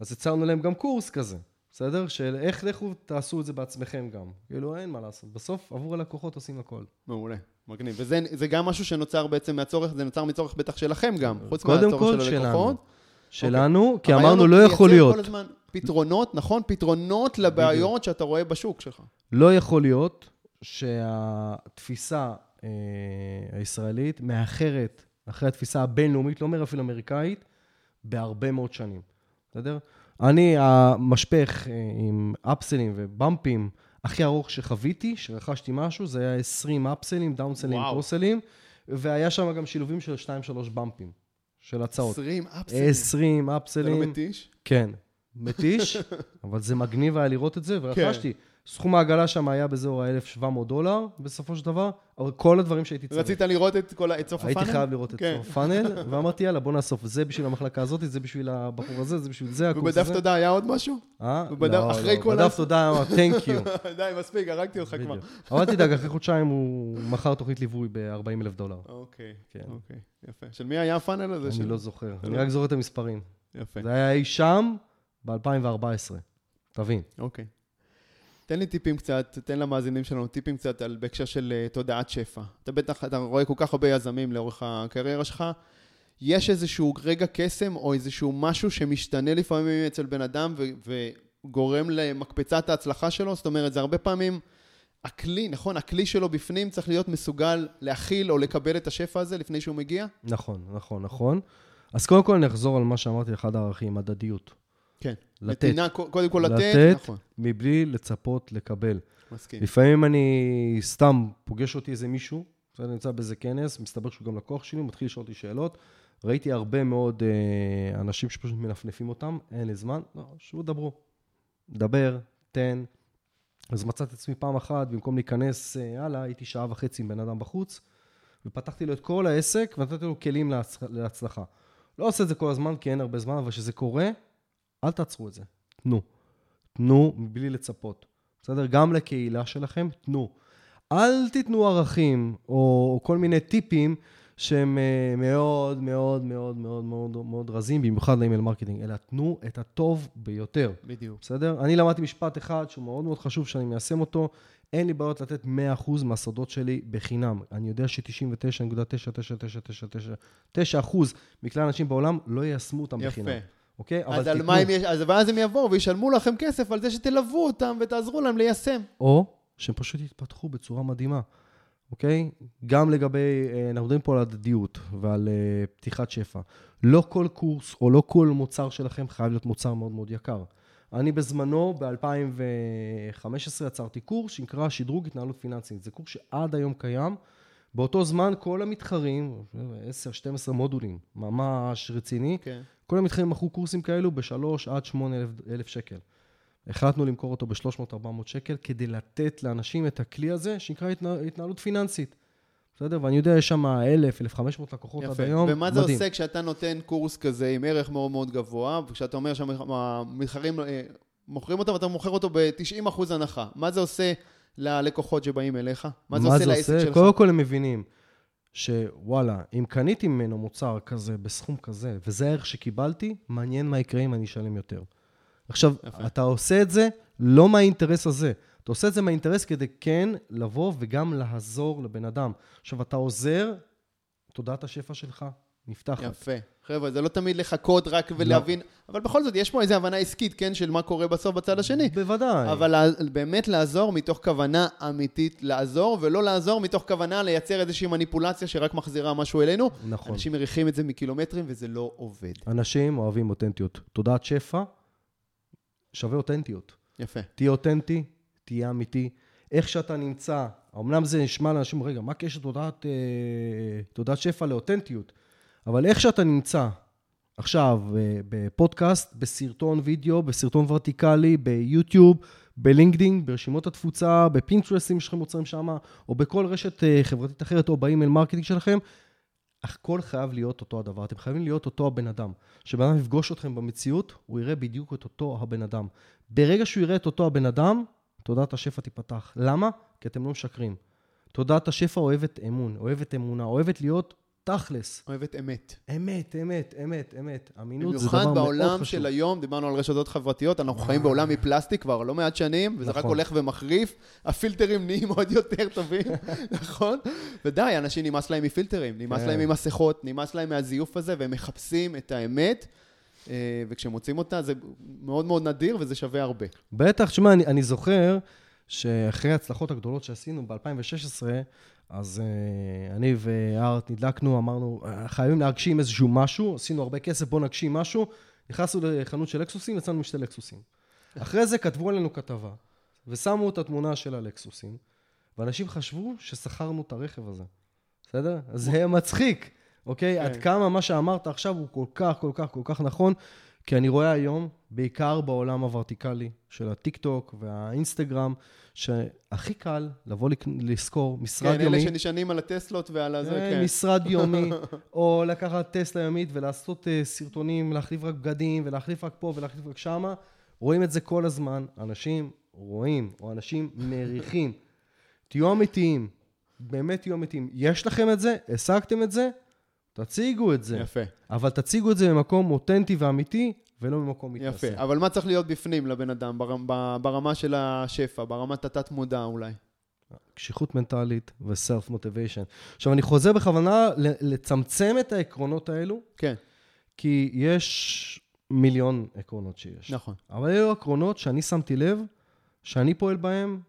אז יצרנו להם גם קורס כזה, בסדר? של איך לכו תעשו את זה בעצמכם גם. כאילו, אין מה לעשות. בסוף, עבור הלקוחות עושים הכל. מעולה, מגניב. וזה זה גם משהו שנוצר בעצם מהצורך, זה נוצר מצורך בטח שלכם גם, חוץ קודם מהצורך כל של שלנו. הלקוחות. שלנו, כי הרעיון אמרנו, הוא לא יכול להיות. כל הזמן פתרונות, נכון? פתרונות לבעיות שאתה רואה בשוק שלך. לא יכול להיות שהתפיסה אה, הישראלית מאחרת אחרי התפיסה הבינלאומית, לא אומר אפילו אמריקאית, בהרבה מאוד שנים, בסדר? אני, המשפך אה, עם אפסלים ובמפים הכי ארוך שחוויתי, שרכשתי משהו, זה היה 20 אפסלים, דאונסלים, וואו. קרוסלים, והיה שם גם שילובים של 2-3 במפים, של הצעות. 20 אפסלים. 20 זה לא אפסלים. מתיש? כן, מתיש, אבל זה מגניב היה לראות את זה, כן. ורכשתי. סכום העגלה שם היה באזור ה-1,700 דולר בסופו של דבר, אבל כל הדברים שהייתי צריך. רצית לראות את כל את סוף הפאנל? הייתי חייב לראות את כן. סוף הפאנל, ואמרתי, יאללה, בוא נאסוף, זה בשביל המחלקה הזאת, זה בשביל הבחור הזה, זה בשביל זה, הקורס הזה. ובדף תודה היה עוד משהו? אה? לא, אחרי לא, כל בדף תודה, אמר, תנק יו. די, מספיק, הרגתי אותך כבר. אבל תדאג, אחרי חודשיים הוא מכר תוכנית ליווי ב-40 אלף דולר. אוקיי, כן. אוקיי, יפה. של מי היה הפאנל הזה? אני לא זוכר, אני לא- רק זוכר את המספרים. יפה, זה היה אי שם ב-2014, תבין. אוקיי. תן לי טיפים קצת, תן למאזינים שלנו טיפים קצת על בהקשר של אה, תודעת שפע. אתה בטח, אתה רואה כל כך הרבה יזמים לאורך הקריירה שלך. יש איזשהו רגע קסם או איזשהו משהו שמשתנה לפעמים אצל בן אדם ו- וגורם למקפצת ההצלחה שלו? זאת אומרת, זה הרבה פעמים הכלי, נכון? הכלי שלו בפנים צריך להיות מסוגל להכיל או לקבל את השפע הזה לפני שהוא מגיע? נכון, נכון, נכון. אז קודם כל אני אחזור על מה שאמרתי, אחד הערכים, הדדיות. כן. לתת. נתינה, קודם כל לתת, לתת. נכון, מבלי לצפות לקבל. מסכים. לפעמים אני סתם פוגש אותי איזה מישהו, בסדר, נמצא באיזה כנס, מסתבר שהוא גם לקוח שלי, מתחיל לשאול אותי שאלות. ראיתי הרבה מאוד אה, אנשים שפשוט מנפנפים אותם, אין לי זמן, לא, שבו דברו. דבר, תן. אז מצאתי את עצמי פעם אחת, במקום להיכנס אה, הלאה, הייתי שעה וחצי עם בן אדם בחוץ, ופתחתי לו את כל העסק, ונתתי לו כלים להצ... להצלחה. לא עושה את זה כל הזמן, כי אין הרבה זמן, אבל כשזה קורה, אל תעצרו את זה. תנו. תנו מבלי לצפות. בסדר? גם לקהילה שלכם, תנו. אל תיתנו ערכים או, או כל מיני טיפים שהם אה, מאוד מאוד מאוד מאוד מאוד מאוד רזים, במיוחד ל email marketing, אלא תנו את הטוב ביותר. בדיוק. בסדר? אני למדתי משפט אחד שהוא מאוד מאוד חשוב שאני מיישם אותו. אין לי בעיות לתת 100% מהסודות שלי בחינם. אני יודע ש-99.99999% מכלל האנשים בעולם לא יישמו אותם בחינם. יפה. אוקיי? אז על מה הם יש... אז ואז הם יבואו וישלמו לכם כסף על זה שתלוו אותם ותעזרו להם ליישם. או שהם פשוט יתפתחו בצורה מדהימה, אוקיי? גם לגבי, אה, אנחנו מדברים פה על הדדיות ועל אה, פתיחת שפע. לא כל קורס או לא כל מוצר שלכם חייב להיות מוצר מאוד מאוד יקר. אני בזמנו, ב-2015, יצרתי קורס שנקרא שדרוג התנהלות פיננסית. זה קורס שעד היום קיים. באותו זמן כל המתחרים, 10-12 מודולים, ממש רציני, כן. כל המתחרים מכרו קורסים כאלו בשלוש עד שמונה אלף, אלף שקל. החלטנו למכור אותו ב-300-400 שקל כדי לתת לאנשים את הכלי הזה שנקרא התנה, התנהלות פיננסית. בסדר? ואני יודע, יש שם 1,000, 1,500 לקוחות עד היום. ומה זה מדהים. עושה כשאתה נותן קורס כזה עם ערך מאוד מאוד גבוה, וכשאתה אומר שהמתחרים אה, מוכרים אותו ואתה מוכר אותו ב-90% הנחה, מה זה עושה ללקוחות שבאים אליך? מה זה עושה לעסק שלך? קודם כל הם מבינים שוואלה, אם קניתי ממנו מוצר כזה בסכום כזה, וזה הערך שקיבלתי, מעניין מה יקרה אם אני אשלם יותר. עכשיו, יפה. אתה עושה את זה לא מהאינטרס הזה. אתה עושה את זה מהאינטרס כדי כן לבוא וגם לעזור לבן אדם. עכשיו, אתה עוזר, תודעת השפע שלך נפתחת. יפה. חבר'ה, זה לא תמיד לחכות רק ולהבין, אבל בכל זאת, יש פה איזו הבנה עסקית, כן, של מה קורה בסוף בצד השני. בוודאי. אבל באמת לעזור מתוך כוונה אמיתית לעזור, ולא לעזור מתוך כוונה לייצר איזושהי מניפולציה שרק מחזירה משהו אלינו. נכון. אנשים מריחים את זה מקילומטרים וזה לא עובד. אנשים אוהבים אותנטיות. תודעת שפע שווה אותנטיות. יפה. תהיה אותנטי, תהיה אמיתי. איך שאתה נמצא, אמנם זה נשמע לאנשים, רגע, מה הקשר תודעת, אה, תודעת שפע לאותנטיות? אבל איך שאתה נמצא עכשיו אה, בפודקאסט, בסרטון וידאו, בסרטון ורטיקלי, ב YouTube, ב LinkedIn, ברשימות התפוצה, ב Pinterest יש לכם מוצרים שם, או בכל רשת אה, חברתית אחרת, או ב email marketing שלכם, הכל חייב להיות אותו הדבר. אתם חייבים להיות אותו הבן אדם. כשבן אדם יפגוש אתכם במציאות, הוא יראה בדיוק את אותו הבן אדם. ברגע שהוא יראה את אותו הבן אדם, תודעת השפע תיפתח. למה? כי אתם לא משקרים. תודעת השפע אוהבת אמון, אוהבת אמונה, אוהבת להיות תכלס. אוהבת אמת. אמת, אמת, אמת, אמת. אמינות זה במיוחד דבר מאוד בעולם חשוב. של היום, דיברנו על רשתות חברתיות, אנחנו חיים בעולם מפלסטיק כבר לא מעט שנים, וזה רק נכון. הולך ומחריף, הפילטרים נהיים עוד יותר טובים, נכון? ודי, אנשים נמאס להם מפילטרים, נמאס כן. להם ממסכות, נמאס להם מהזיוף הזה, והם מחפשים את האמת, אה, וכשמוצאים אותה זה מאוד מאוד נדיר וזה שווה הרבה. בטח, תשמע, אני, אני זוכר שאחרי ההצלחות הגדולות שעשינו ב-2016, אז uh, אני והארט נדלקנו, אמרנו, "אה, חייבים להגשים איזשהו משהו, עשינו הרבה כסף, בואו נגשים משהו. נכנסנו לחנות של לקסוסים, יצאנו עם שתי לקסוסים. אחרי זה כתבו עלינו כתבה, ושמו את התמונה של הלקסוסים, ואנשים חשבו ששכרנו את הרכב הזה. בסדר? זה מצחיק, אוקיי? כן. עד כמה מה שאמרת עכשיו הוא כל כך, כל כך, כל כך נכון, כי אני רואה היום, בעיקר בעולם הוורטיקלי של הטיק טוק והאינסטגרם, שהכי קל לבוא לק- לשכור משרד כן, יומי. אלה שנשענים על הטסלות ועל הזה, אה, כן. משרד יומי, או לקחת טסלה יומית ולעשות אה, סרטונים, להחליף רק בגדים, ולהחליף רק פה ולהחליף רק שמה. רואים את זה כל הזמן. אנשים רואים, או אנשים מריחים. תהיו אמיתיים, באמת תהיו אמיתיים. יש לכם את זה, השגתם את זה, תציגו את זה. יפה, אבל תציגו את זה במקום אותנטי ואמיתי, ולא במקום יפה. מתנשא. אבל מה צריך להיות בפנים לבן אדם, ברמה של השפע, ברמת התת-מודע אולי? קשיחות מנטלית וסלף מוטיביישן. עכשיו, אני חוזר בכוונה לצמצם את העקרונות האלו, כן, כי יש מיליון עקרונות שיש. נכון. אבל אלו עקרונות שאני שמתי לב, שאני פועל בהם,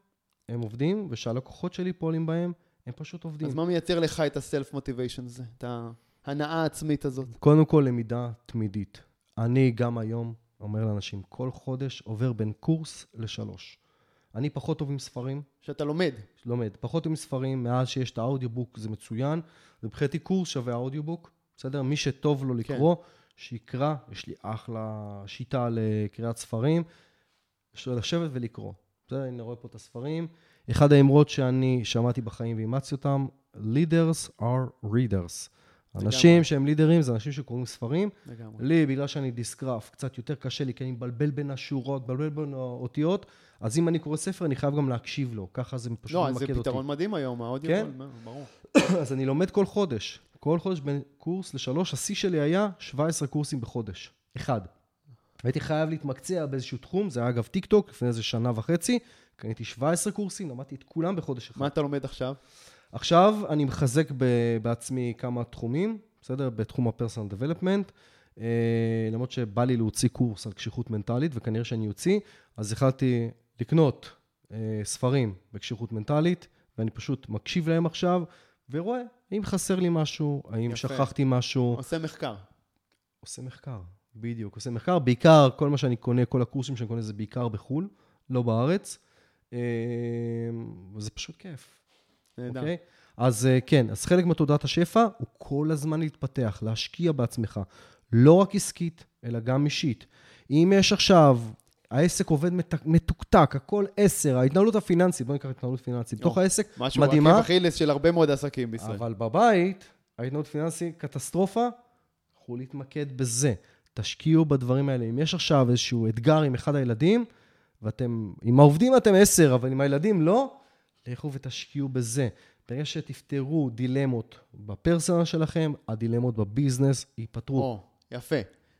הם עובדים, ושהלקוחות שלי פועלים בהם, הם פשוט עובדים. אז מה מייצר לך את הסלף מוטיביישן הזה? את ההנאה העצמית הזאת? קודם כל, למידה תמידית. אני גם היום אומר לאנשים, כל חודש עובר בין קורס לשלוש. אני פחות טוב עם ספרים, שאתה לומד. לומד. פחות עם ספרים, מאז שיש את האודיובוק זה מצוין. מבחינתי קורס שווה האודיובוק, בסדר? מי שטוב לו לקרוא, שיקרא. יש לי אחלה שיטה לקריאת ספרים. יש לו לשבת ולקרוא. בסדר? אני רואה פה את הספרים. אחד האמרות שאני שמעתי בחיים ואימצתי אותם, leaders are readers. אנשים שהם לידרים זה אנשים שקוראים ספרים. לגמרי. לי, בגלל שאני דיסקרף, קצת יותר קשה לי, כי אני מבלבל בין השורות, מבלבל בין האותיות, אז אם אני קורא ספר, אני חייב גם להקשיב לו, ככה זה פשוט לא, ממקד זה אותי. פתרון מדהים היום, האודיו כן? ברור. אז אני לומד כל חודש. כל חודש בין קורס לשלוש, השיא שלי היה 17 קורסים בחודש, אחד. הייתי חייב להתמקצע באיזשהו תחום, זה היה אגב טיק טוק, לפני איזה שנה וחצי, קניתי 17 קורסים, למדתי את כולם בחודש אחד. מה אתה לומד עכשיו? עכשיו אני מחזק ב- בעצמי כמה תחומים, בסדר? בתחום ה-personal development, אה, למרות שבא לי להוציא קורס על קשיחות מנטלית, וכנראה שאני אוציא, אז החלטתי לקנות אה, ספרים בקשיחות מנטלית, ואני פשוט מקשיב להם עכשיו, ורואה אם חסר לי משהו, האם יפה. שכחתי משהו. עושה מחקר. עושה מחקר, בדיוק, עושה מחקר. בעיקר, כל מה שאני קונה, כל הקורסים שאני קונה זה בעיקר בחו"ל, לא בארץ. אה, וזה פשוט כיף. נהדר. אוקיי? אז אה, כן, אז חלק מתודעת השפע הוא כל הזמן להתפתח, להשקיע בעצמך. לא רק עסקית, אלא גם אישית. אם יש עכשיו, העסק עובד מת- מתוקתק, הכל עשר, ההתנהלות הפיננסית, בוא ניקח התנהלות פיננסית, בתוך העסק, משהו מדהימה, עקב אכילס של הרבה מאוד עסקים בישראל. אבל בבית, ההתנהלות פיננסית, קטסטרופה, יכולו להתמקד בזה. תשקיעו בדברים האלה. אם יש עכשיו איזשהו אתגר עם אחד הילדים, ואתם, עם העובדים אתם עשר, אבל עם הילדים לא, לכו ותשקיעו בזה. ברגע שתפתרו דילמות בפרסונל שלכם, הדילמות בביזנס ייפתרו. או, יפה.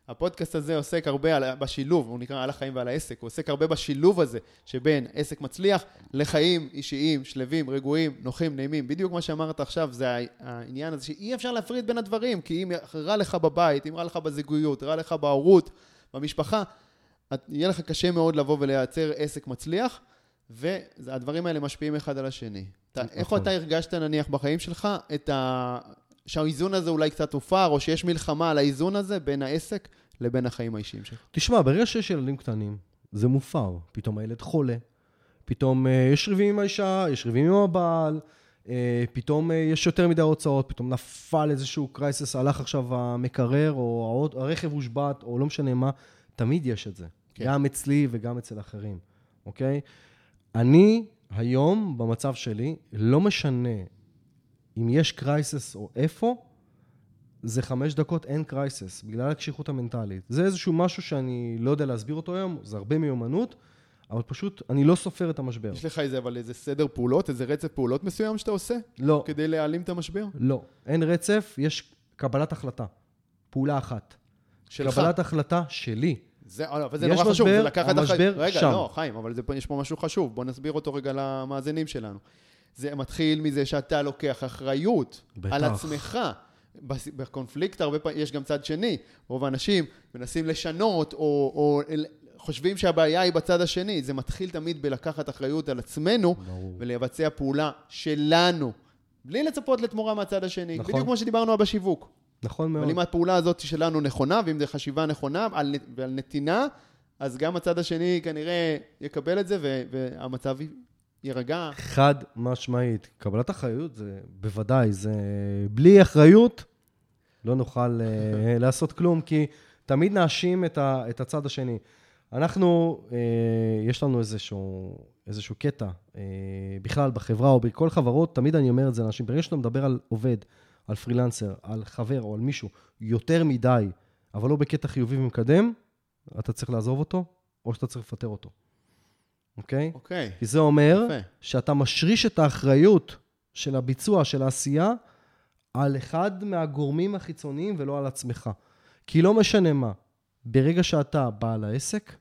הפודקאסט הזה עוסק הרבה על, בשילוב, הוא נקרא על החיים ועל העסק, הוא עוסק הרבה בשילוב הזה שבין עסק מצליח לחיים אישיים, שלווים, רגועים, נוחים, נעימים. בדיוק מה שאמרת עכשיו, זה הע- העניין הזה שאי אפשר להפריד בין הדברים, כי אם רע לך בבית, אם רע לך בזוגיות, רע לך בהורות, במשפחה, יהיה לך קשה מאוד לבוא ולייצר עסק מצליח, והדברים האלה משפיעים אחד על השני. אתה, נכון. אתה הרגשת, נניח, בחיים שלך, את ה... שהאיזון הזה אולי קצת הופר, או שיש מלחמה על האיזון הזה בין העסק לבין החיים האישיים שלך. תשמע, ברגע שיש ילדים קטנים, זה מופר. פתאום הילד חולה, פתאום אה, יש ריבים עם האישה, יש ריבים עם הבעל, אה, פתאום אה, יש יותר מדי הוצאות, פתאום נפל איזשהו קרייסס, הלך עכשיו המקרר, או העוד- הרכב הושבת, או לא משנה מה, תמיד יש את זה. כן. גם אצלי וגם אצל אחרים, אוקיי? אני היום, במצב שלי, לא משנה אם יש crisis או איפה, זה חמש דקות, אין crisis, בגלל הקשיחות המנטלית. זה איזשהו משהו שאני לא יודע להסביר אותו היום, זה הרבה מיומנות, אבל פשוט אני לא סופר את המשבר. יש לך איזה, אבל איזה סדר פעולות, איזה רצף פעולות מסוים שאתה עושה לא, כדי להעלים את המשבר? לא. אין רצף, יש קבלת החלטה. פעולה אחת. שלך. קבלת החלטה שלי. זה, אה, אבל זה נורא חשוב, זה לקחת המשבר. רגע, שם. לא, חיים, אבל זה, יש פה משהו חשוב, בוא נסביר אותו רגע למאזינים שלנו. זה מתחיל מזה שאתה לוקח אחריות בטח. על עצמך. בקונפליקט הרבה פעמים, יש גם צד שני. רוב האנשים מנסים לשנות, או, או חושבים שהבעיה היא בצד השני. זה מתחיל תמיד בלקחת אחריות על עצמנו, ברור. ולבצע פעולה שלנו, בלי לצפות לתמורה מהצד השני. נכון. בדיוק כמו שדיברנו בשיווק. נכון מאוד. אבל אם הפעולה הזאת שלנו נכונה, ואם זו חשיבה נכונה על, ועל נתינה, אז גם הצד השני כנראה יקבל את זה, ו- והמצב יירגע. חד משמעית. קבלת אחריות זה בוודאי, זה בלי אחריות לא נוכל אה, לעשות כלום, כי תמיד נאשים את, ה, את הצד השני. אנחנו, אה, יש לנו איזשהו, איזשהו קטע, אה, בכלל בחברה או בכל חברות, תמיד אני אומר את זה לאנשים, ברגע שאתה מדבר על עובד, על פרילנסר, על חבר או על מישהו יותר מדי, אבל לא בקטע חיובי ומקדם, אתה צריך לעזוב אותו, או שאתה צריך לפטר אותו, אוקיי? אוקיי, כי זה אומר יפה. שאתה משריש את האחריות של הביצוע, של העשייה, על אחד מהגורמים החיצוניים ולא על עצמך. כי לא משנה מה, ברגע שאתה בעל העסק,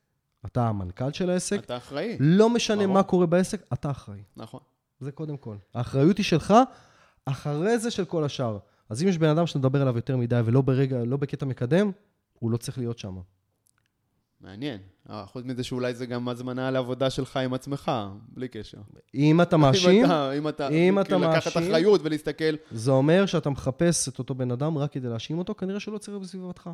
אתה המנכ"ל של העסק, אתה אחראי, לא משנה ברור. מה קורה בעסק, אתה אחראי. נכון. זה קודם כל. האחריות היא שלך, אחרי זה של כל השאר. אז אם יש בן אדם שאתה מדבר עליו יותר מדי ולא ברגע, לא בקטע מקדם, הוא לא צריך להיות שם. מעניין. אה, חוץ מזה שאולי זה גם הזמנה לעבודה שלך עם עצמך, בלי קשר. אם אתה מאשים, אם אתה, אם אתה, אם אתה כאילו לקחת מאשים- אחריות ולהסתכל, זה אומר שאתה מחפש את אותו בן אדם רק כדי להאשים אותו, כנראה שלא צריך בסביבתך.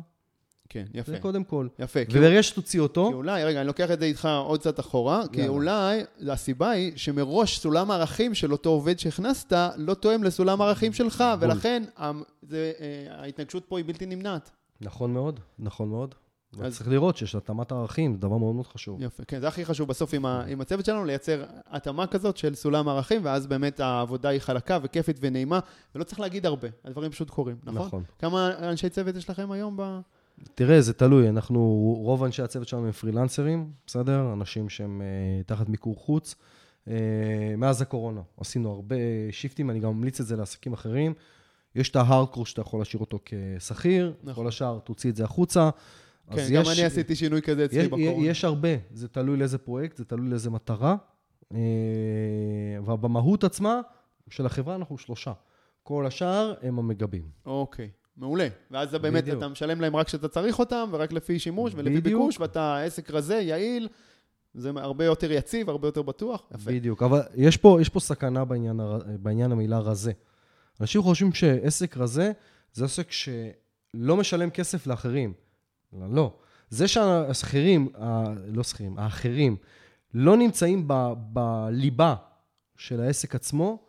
כן, יפה, זה קודם כל. יפה. כי וברגע שתוציא כי אותו, אולי, רגע, אני לוקח את זה איתך עוד קצת אחורה, כי יאללה. אולי הסיבה היא שמראש סולם הערכים של אותו עובד שהכנסת לא תואם לסולם הערכים שלך, בול. ולכן המ- זה, אה, ההתנגשות פה היא בלתי נמנעת. נכון מאוד, נכון מאוד. אז- צריך לראות שיש התאמת הערכים, זה דבר מאוד מאוד חשוב. יפה, כן, זה הכי חשוב בסוף עם, ה, עם הצוות שלנו, לייצר התאמה כזאת של סולם הערכים, ואז באמת העבודה היא חלקה וכיפית ונעימה, ולא צריך להגיד הרבה, הדברים פשוט קורים, נכון? נכון. כמה אנשי צוות יש לכם היום ב... תראה, זה תלוי, אנחנו, רוב אנשי הצוות שלנו הם פרילנסרים, בסדר? אנשים שהם אה, תחת מיקור חוץ. אה, מאז הקורונה עשינו הרבה שיפטים, אני גם ממליץ את זה לעסקים אחרים. יש את ההארדקור שאתה יכול להשאיר אותו כשכיר, נכון. כל השאר תוציא את זה החוצה. כן, גם יש- אני עשיתי שינוי כזה אצלי יש, בקורונה. יש הרבה, זה תלוי לאיזה פרויקט, זה תלוי לאיזה מטרה. אה, ובמהות עצמה של החברה אנחנו שלושה. כל השאר הם המגבים. אוקיי, מעולה. ואז זה באמת, בדיוק. אתה משלם להם רק כשאתה צריך אותם, ורק לפי שימוש ולפי בדיוק. ביקוש, ואתה עסק רזה, יעיל, זה הרבה יותר יציב, הרבה יותר בטוח. יפה. בדיוק, אבל יש פה, יש פה סכנה בעניין, בעניין המילה רזה. אנשים חושבים שעסק רזה זה עסק שלא משלם כסף לאחרים. לא, לא. זה שהשכירים, לא שכירים, האחרים, לא נמצאים ב, בליבה של העסק עצמו,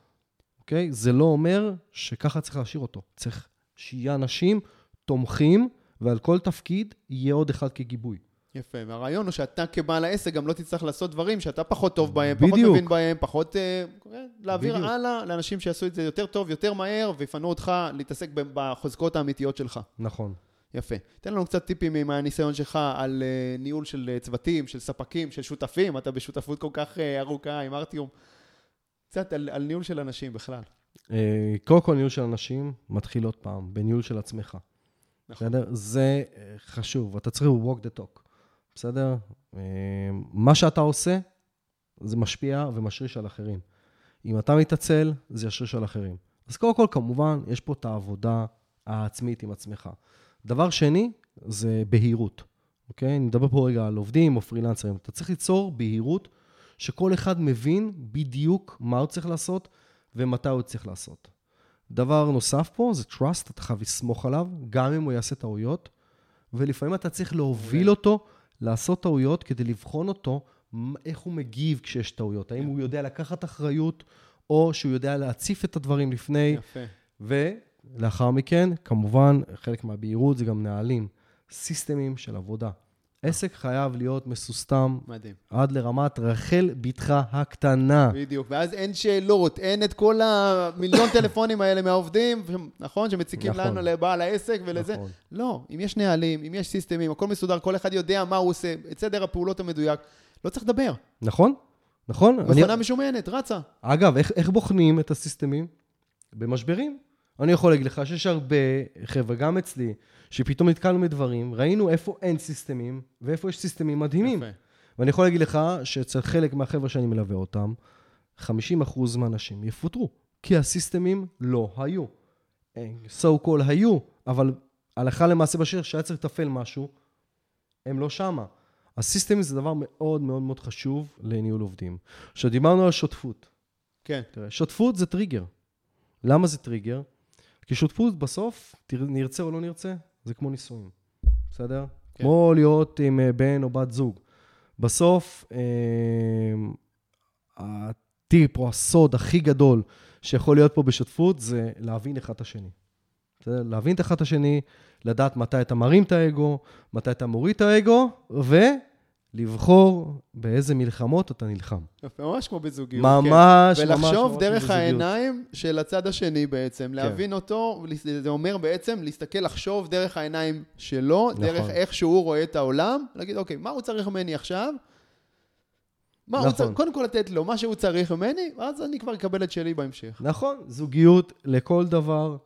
אוקיי? זה לא אומר שככה צריך להשאיר אותו. צריך שיהיה אנשים תומכים, ועל כל תפקיד יהיה עוד אחד כגיבוי. יפה, והרעיון הוא שאתה כבעל העסק גם לא תצטרך לעשות דברים שאתה פחות טוב בהם, פחות בדיוק. מבין בהם, פחות... אה, להעביר בדיוק. הלאה לאנשים שיעשו את זה יותר טוב, יותר מהר, ויפנו אותך להתעסק בחוזקות האמיתיות שלך. נכון. יפה. תן לנו קצת טיפים מהניסיון שלך על אה, ניהול של אה, צוותים, של ספקים, של שותפים, אתה בשותפות כל כך אה, ארוכה עם ארטיום. קצת על, על ניהול של אנשים בכלל. אה, קודם כל, ניהול של אנשים מתחיל עוד פעם, בניהול של עצמך. נכון. בסדר? זה אה, חשוב, אתה צריך walk the talk, בסדר? אה, מה שאתה עושה, זה משפיע ומשריש על אחרים. אם אתה מתעצל, זה ישריש על אחרים. אז קודם כל, כמובן, יש פה את העבודה העצמית עם עצמך. דבר שני, זה בהירות, אוקיי? אני מדבר פה רגע על עובדים או פרילנסרים. אתה צריך ליצור בהירות שכל אחד מבין בדיוק מה הוא צריך לעשות ומתי הוא צריך לעשות. דבר נוסף פה זה trust, אתה חייב לסמוך עליו, גם אם הוא יעשה טעויות, ולפעמים אתה צריך להוביל אותו לעשות טעויות כדי לבחון אותו, איך הוא מגיב כשיש טעויות. האם הוא יודע לקחת אחריות, או שהוא יודע להציף את הדברים לפני, יפה. ולאחר מכן, כמובן, חלק מהבהירות זה גם נהלים, סיסטמים של עבודה. עסק חייב להיות מסוסתם מדהים. עד לרמת רחל בתך הקטנה. בדיוק. ואז אין שאלות, אין את כל המיליון טלפונים האלה מהעובדים, נכון? שמציקים נכון. לנו לבעל העסק ולזה. נכון. לא, אם יש נהלים, אם יש סיסטמים, הכל מסודר, כל אחד יודע מה הוא עושה, את סדר הפעולות המדויק, לא צריך לדבר. נכון? נכון? אני- מכונה משומנת, רצה. אגב, איך, איך בוחנים את הסיסטמים? במשברים. אני יכול להגיד לך שיש הרבה חבר'ה, גם אצלי, שפתאום נתקלנו מדברים, ראינו איפה אין סיסטמים, ואיפה יש סיסטמים מדהימים. יפה. ואני יכול להגיד לך שאצל חלק מהחבר'ה שאני מלווה אותם, 50% מהאנשים יפוטרו, כי הסיסטמים לא היו. so called היו, אבל הלכה למעשה בשיר שהיה צריך לתפעל משהו, הם לא שמה. הסיסטמים זה דבר מאוד מאוד מאוד חשוב לניהול עובדים. עכשיו, דיברנו על שותפות. כן. תראה, שותפות זה טריגר. למה זה טריגר? כי שותפות בסוף, נרצה או לא נרצה, זה כמו נישואים, בסדר? כן. כמו להיות עם אה, בן או בת זוג. בסוף, אה, הטיפ או הסוד הכי גדול שיכול להיות פה בשותפות זה להבין אחד את השני. בסדר? להבין את אחד את השני, לדעת מתי אתה מרים את האגו, מתי אתה מוריד את האגו, ולבחור באיזה מלחמות אתה נלחם. יפה, ממש כמו בזוגיות. ממש, כן. ממש, ולחשוב ממש דרך בזוגיות. העיניים של הצד השני בעצם, להבין אותו, זה אומר בעצם להסתכל, לחשוב דרך העיניים שלו, נכון. דרך איך שהוא רואה את העולם, להגיד, אוקיי, מה הוא צריך ממני עכשיו? מה הוא נכון. צריך, קודם כל לתת לו מה שהוא צריך ממני, ואז אני כבר אקבל את שלי בהמשך. נכון, זוגיות לכל דבר,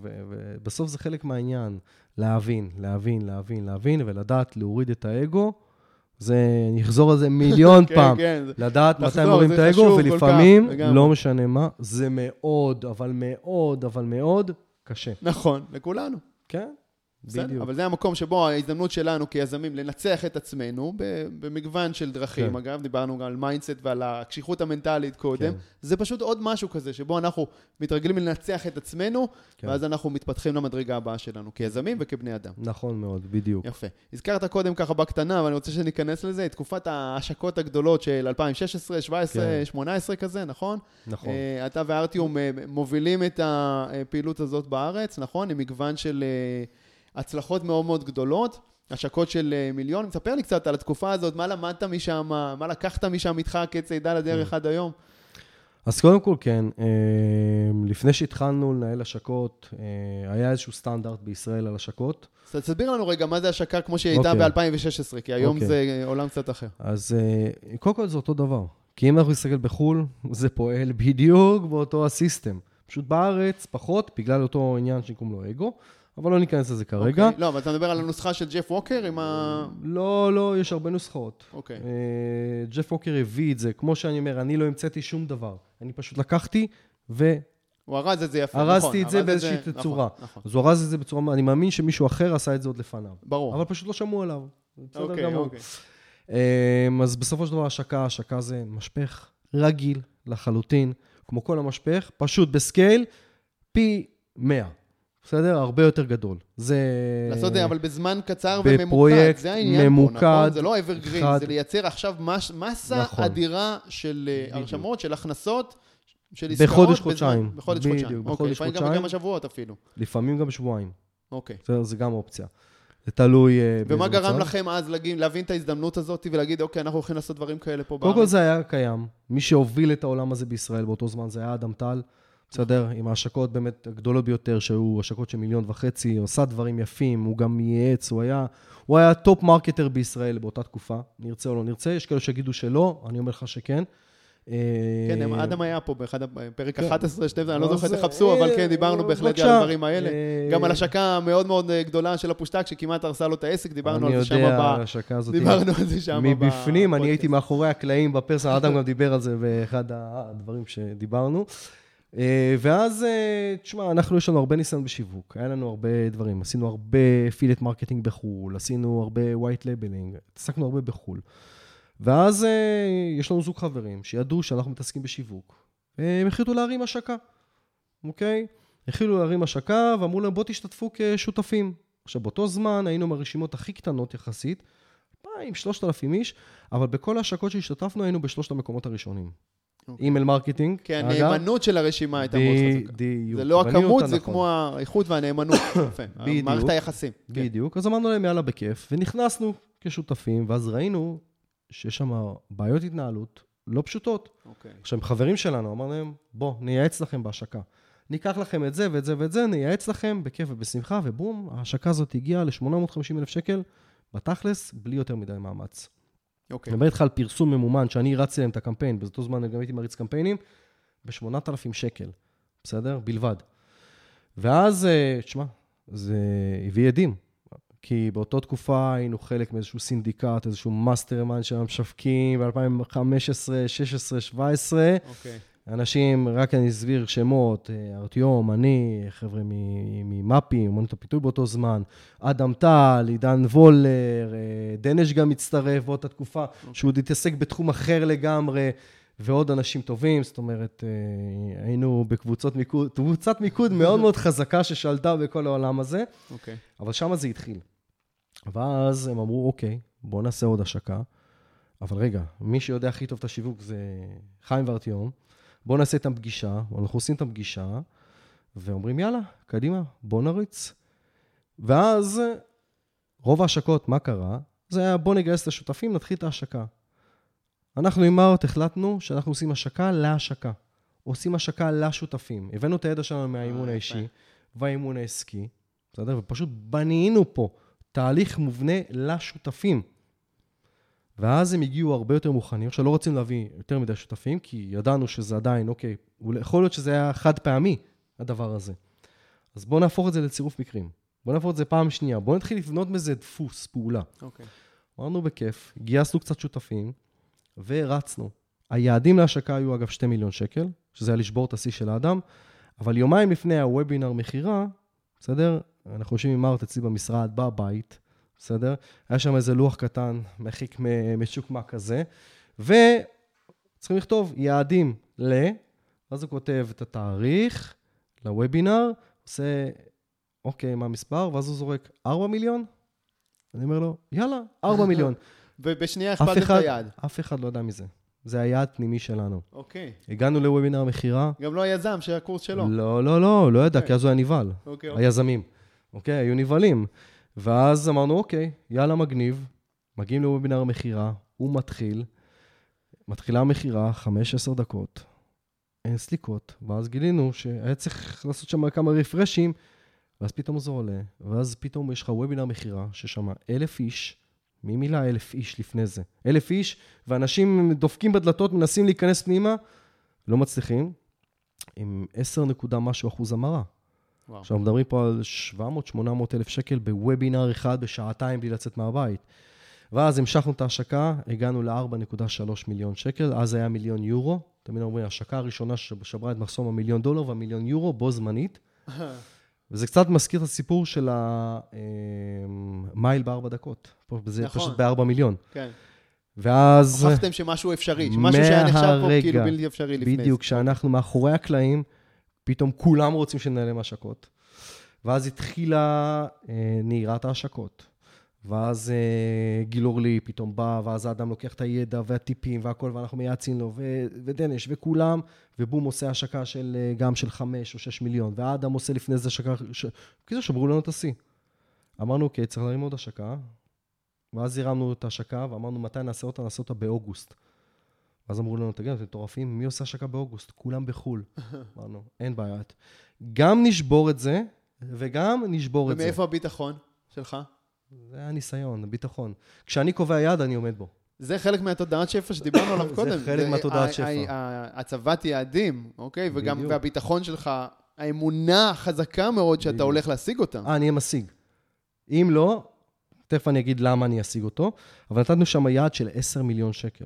ובסוף זה חלק מהעניין. להבין, להבין, להבין, להבין, ולדעת להוריד את האגו. זה, אני אחזור על זה מיליון כן, פעם. כן. לדעת מתי לחזור, מוריד זה את האגו, ולפעמים, כך. לא משנה מה, זה מאוד, אבל מאוד, אבל מאוד קשה. נכון, לכולנו. כן? בסדר, בדיוק. אבל זה המקום שבו ההזדמנות שלנו כיזמים לנצח את עצמנו במגוון של דרכים. כן. אגב, דיברנו גם על mindset ועל הקשיחות המנטלית קודם. כן. זה פשוט עוד משהו כזה, שבו אנחנו מתרגלים לנצח את עצמנו, כן. ואז אנחנו מתפתחים למדרגה הבאה שלנו, כיזמים וכבני אדם. נכון מאוד, בדיוק. יפה. הזכרת קודם ככה בקטנה, אבל אני רוצה שניכנס לזה, תקופת ההשקות הגדולות של 2016, 17, כן. 18 כזה, נכון? נכון. אה, אתה וארטיום אה, מובילים את הפעילות הזאת בארץ, נכון? עם מגוון של אה, הצלחות מאוד מאוד גדולות, השקות של אה, מיליון. ספר לי קצת על התקופה הזאת, מה למדת משם, מה לקחת משם איתך כצידה לדרך כן. עד היום? אז קודם כל, כן, אה, לפני שהתחלנו לנהל השקות, אה, היה איזשהו סטנדרט בישראל על השקות. אז תסביר לנו רגע מה זה השקה כמו שהיא הייתה אוקיי. ב-2016, כי היום אוקיי. זה עולם קצת אחר. אז קודם כל זה אותו דבר. כי אם אנחנו נסתכל בחו"ל, זה פועל בדיוק באותו הסיסטם. פשוט בארץ פחות, בגלל אותו עניין שקוראים לו אגו, אבל לא ניכנס לזה כרגע. אוקיי. לא, אבל אתה מדבר על הנוסחה של ג'ף ווקר עם ה... לא, לא, יש הרבה נוסחאות. אוקיי. אה, ג'ף ווקר הביא את זה, כמו שאני אומר, אני לא המצאתי שום דבר. אני פשוט לקחתי ו... הוא ארז את זה יפה, נכון. ארזתי את זה באיזושהי נכון, תצורה. נכון. אז הוא ארז את זה בצורה, אני מאמין שמישהו אחר עשה את זה עוד לפניו. ברור. אבל פשוט לא שמעו עליו. זה בסדר אוקיי, גמור. אוקיי. אמ, אז בסופו של דבר השקה, השקה זה משפך רגיל לחלוטין, כמו כל המשפך, פשוט בסקייל פי 100. בסדר? הרבה יותר גדול. זה... לעשות את זה, אבל בזמן קצר וממוקד, בפרויקט זה העניין ממוקד, פה, נכון? זה לא אברגרין, אחד. זה לייצר עכשיו מש, מסה נכון. אדירה של אה, בדיוק. הרשמות, של הכנסות, של עסקאות. בחודש, בזמן- חודשיים. בחודש בדיוק, חודשיים. בחודש, אוקיי, לפעמים גם חודשיים. בכמה שבועות אפילו. לפעמים גם שבועיים. אוקיי. בסדר? זה גם אופציה. זה תלוי אה, ומה גרם מצב. לכם אז להגיד- להבין את ההזדמנות הזאת ולהגיד, אוקיי, אנחנו הולכים לעשות דברים כאלה פה קודם כל בארץ? זה היה קיים. מי שהוביל את העולם הזה בישראל באותו זמן זה היה אדם טל, בסדר? עם ההשקות באמת הגדולות ביותר, שהיו השקות של מיליון וחצי, הוא עשה דברים יפים, הוא גם ייעץ, הוא היה, הוא היה top marketer בישראל באותה תקופה, נרצה או לא נרצה, יש כאלה שיגידו שלא, אני אומר לך שכן. כן, אה, אדם היה פה באחד, פרק כן. 11, 12, אני לא זוכר, תחפשו, אבל אה, כן, דיברנו בהחלט בבקשה. על הדברים האלה. אה, גם על השקה מאוד מאוד אה, גדולה של הפושטק, שכמעט הרסה לו את העסק, דיברנו אני על זה שם יודע, ב... ההשקה הזאת. דיברנו על זה שם מבפנים, אני. הייתי מאחורי הקלעים ב personal, אדם גם דיבר על זה באחד הדברים שדיברנו. אה, ואז, אה, תשמע, אנחנו, יש לנו הרבה ניסיון בשיווק, היה לנו הרבה דברים, עשינו הרבה affiliate marketing בחו"ל, עשינו הרבה white labeling, התעסקנו הרבה בחו"ל. ואז אה, יש לנו זוג חברים שידעו שאנחנו מתעסקים בשיווק, הם החליטו להרים השקה, אוקיי? החלו להרים השקה ואמרו להם, בואו תשתתפו כשותפים. עכשיו, באותו זמן היינו מהרשימות הכי קטנות יחסית, 2,000, 3,000 איש, אבל בכל ההשקות שהשתתפנו היינו בשלושת המקומות הראשונים. אוקיי. email marketing, כן, אגב. הנאמנות של הרשימה הייתה מאוד חזקה. בדיוק. זה לא הכמות, זה נכון. כמו האיכות והנאמנות. בדיוק. מערכת היחסים. כן. בדיוק. אז אמרנו להם, יאללה, בכיף, ונכנסנו כשותפים, ואז ראינו שיש שם בעיות התנהלות לא פשוטות. אוקיי. עכשיו, חברים שלנו, אמרנו להם, בוא, נייעץ לכם בהשקה. ניקח לכם את זה ואת זה ואת זה, נייעץ לכם בכיף ובשמחה, ובום, ההשקה הזאת הגיעה ל-850 אלף שקל, בתכלס, בלי יותר מדי מאמץ. אוקיי. אני מדבר איתך על פרסום ממומן, שאני רצתי להם את הקמפיין, באותו זמן גם הייתי מריץ קמפיינים, ב-8,000 שקל, בסדר? בלבד. ואז, אה, תשמע, זה הביא עדים. כי באותה תקופה היינו חלק מאיזשהו סינדיקט, איזשהו mastermind של המשווקים ב-2015, 16, 17. אוקיי. אנשים, רק אני אסביר שמות, אה, ארטיום, אני, חבר'ה ממפי, אומנות הפיתוי באותו זמן, אדם טל, עידן וולר, אה, דנש גם הצטרף באותה תקופה, שהוא עוד התעסק בתחום אחר לגמרי, ועוד אנשים טובים, זאת אומרת, אה, היינו בקבוצות מיקוד, קבוצת מיקוד מאוד מאוד חזקה ששלטה בכל העולם הזה, אוקיי. אבל שם זה התחיל. ואז הם אמרו, אוקיי, בואו נעשה עוד השקה, אבל רגע, מי שיודע הכי טוב את השיווק זה חיים וארטיום. בואו נעשה איתם פגישה, אנחנו עושים איתם פגישה, ואומרים, יאללה, קדימה, בואו נריץ. ואז רוב ההשקות, מה קרה? זה היה, בואו נגייס את השותפים, נתחיל את ההשקה. אנחנו עם מארט החלטנו שאנחנו עושים השקה להשקה. עושים השקה לשותפים. הבאנו את הידע שלנו מהאימון אה, האישי. והאימון העסקי, בסדר? ופשוט בנינו פה תהליך מובנה לשותפים. ואז הם הגיעו הרבה יותר מוכנים. עכשיו, לא רצינו להביא יותר מדי שותפים, כי ידענו שזה עדיין, אוקיי, יכול להיות שזה היה חד פעמי, הדבר הזה. אז בואו נהפוך את זה לצירוף מקרים. בואו נהפוך את זה פעם שנייה. בואו נתחיל לבנות מזה דפוס, פעולה. אוקיי. אמרנו בכיף, גייסנו קצת שותפים, ורצנו. היעדים להשקה היו אגב 2 מיליון שקל, שזה היה לשבור את השיא של האדם, אבל יומיים לפני הוובינר מכירה, בסדר? אנחנו יושבים עם מארט אצלי במשרד, בבית, בסדר? היה שם איזה לוח קטן, מחיק מ- משוקמה כזה, וצריכים לכתוב יעדים ל... ואז הוא כותב את התאריך לוובינר, עושה, אוקיי, מה המספר? ואז הוא זורק 4 מיליון? אני אומר לו, יאללה, 4 מיליון. ובשנייה אף הכפלתם את היעד. אף אחד לא יודע מזה. זה היעד פנימי שלנו. אוקיי. הגענו לוובינר מכירה, גם לא היזם של הקורס שלו. לא, לא, לא, לא ידע, אוקיי. כי אז הוא היה נבהל. אוקיי, אוקיי. היזמים. אוקיי, היו נבהלים. ואז אמרנו, אוקיי, יאללה, מגניב. מגיעים לוובינר המכירה, הוא מתחיל, מתחילה המכירה, 5-10 דקות, אין סליקות, ואז גילינו שהיה צריך לעשות שם כמה רפרשים, ואז פתאום זה עולה, ואז פתאום יש לך וובינר מכירה, ששם אלף איש, מי מילא אלף איש לפני זה? אלף איש, ואנשים דופקים בדלתות, מנסים להיכנס פנימה, לא מצליחים. עם 10 נקודה משהו אחוז המרה. וואו. עכשיו, מדברים פה על 700-800 אלף שקל בוובינר אחד בשעתיים בלי לצאת מהבית. ואז המשכנו את ההשקה, הגענו ל-4.3 מיליון שקל, אז היה מיליון יורו. תמיד אומרים, ההשקה הראשונה ששברה את מחסום המיליון דולר והמיליון יורו בו זמנית. וזה קצת מזכיר את הסיפור של המייל בארבע דקות. זה נכון. פשוט בארבע מיליון. כן. ואז... הוכחתם שמשהו אפשרי, שמשהו שהיה נחשב פה כאילו בלתי אפשרי לפני בדיוק. כשאנחנו מאחורי הקלעים, פתאום כולם רוצים שננהל להם השקות. ואז התחילה אה, נהירת ההשקות. ואז אה, גיל אורלי פתאום בא, ואז האדם לוקח את הידע והטיפים והכל, ואנחנו מייעצים לו, ו- ודנש וכולם, ובום עושה השקה של, אה, גם של חמש או שש מיליון, והאדם עושה לפני זה השקה, ש... בקיצור, שברו לנו את השיא. אמרנו, אוקיי, צריך להרים עוד השקה, ואז הרמנו את ההשקה, ואמרנו, מתי נעשה אותה? נעשה אותה באוגוסט. אז אמרו לנו, תגידו, אתם מטורפים, מי עושה השקה באוגוסט? כולם בחו"ל. אמרנו, אין בעיה. גם נשבור את זה, וגם נשבור את זה. ומאיפה הביטחון שלך? זה הניסיון, הביטחון. כשאני קובע יעד, אני עומד בו. זה חלק מהתודעת שפע שדיברנו עליו זה קודם. חלק מהתודעת שפע. הצבת יעדים, אוקיי? וגם. והביטחון שלך, האמונה החזקה מאוד שאתה. הולך להשיג אותה. אה, אני משיג. אם לא, תכף אני אגיד למה אני אשיג אותו, אבל נתנו שם יעד של 10 מיליון שקל.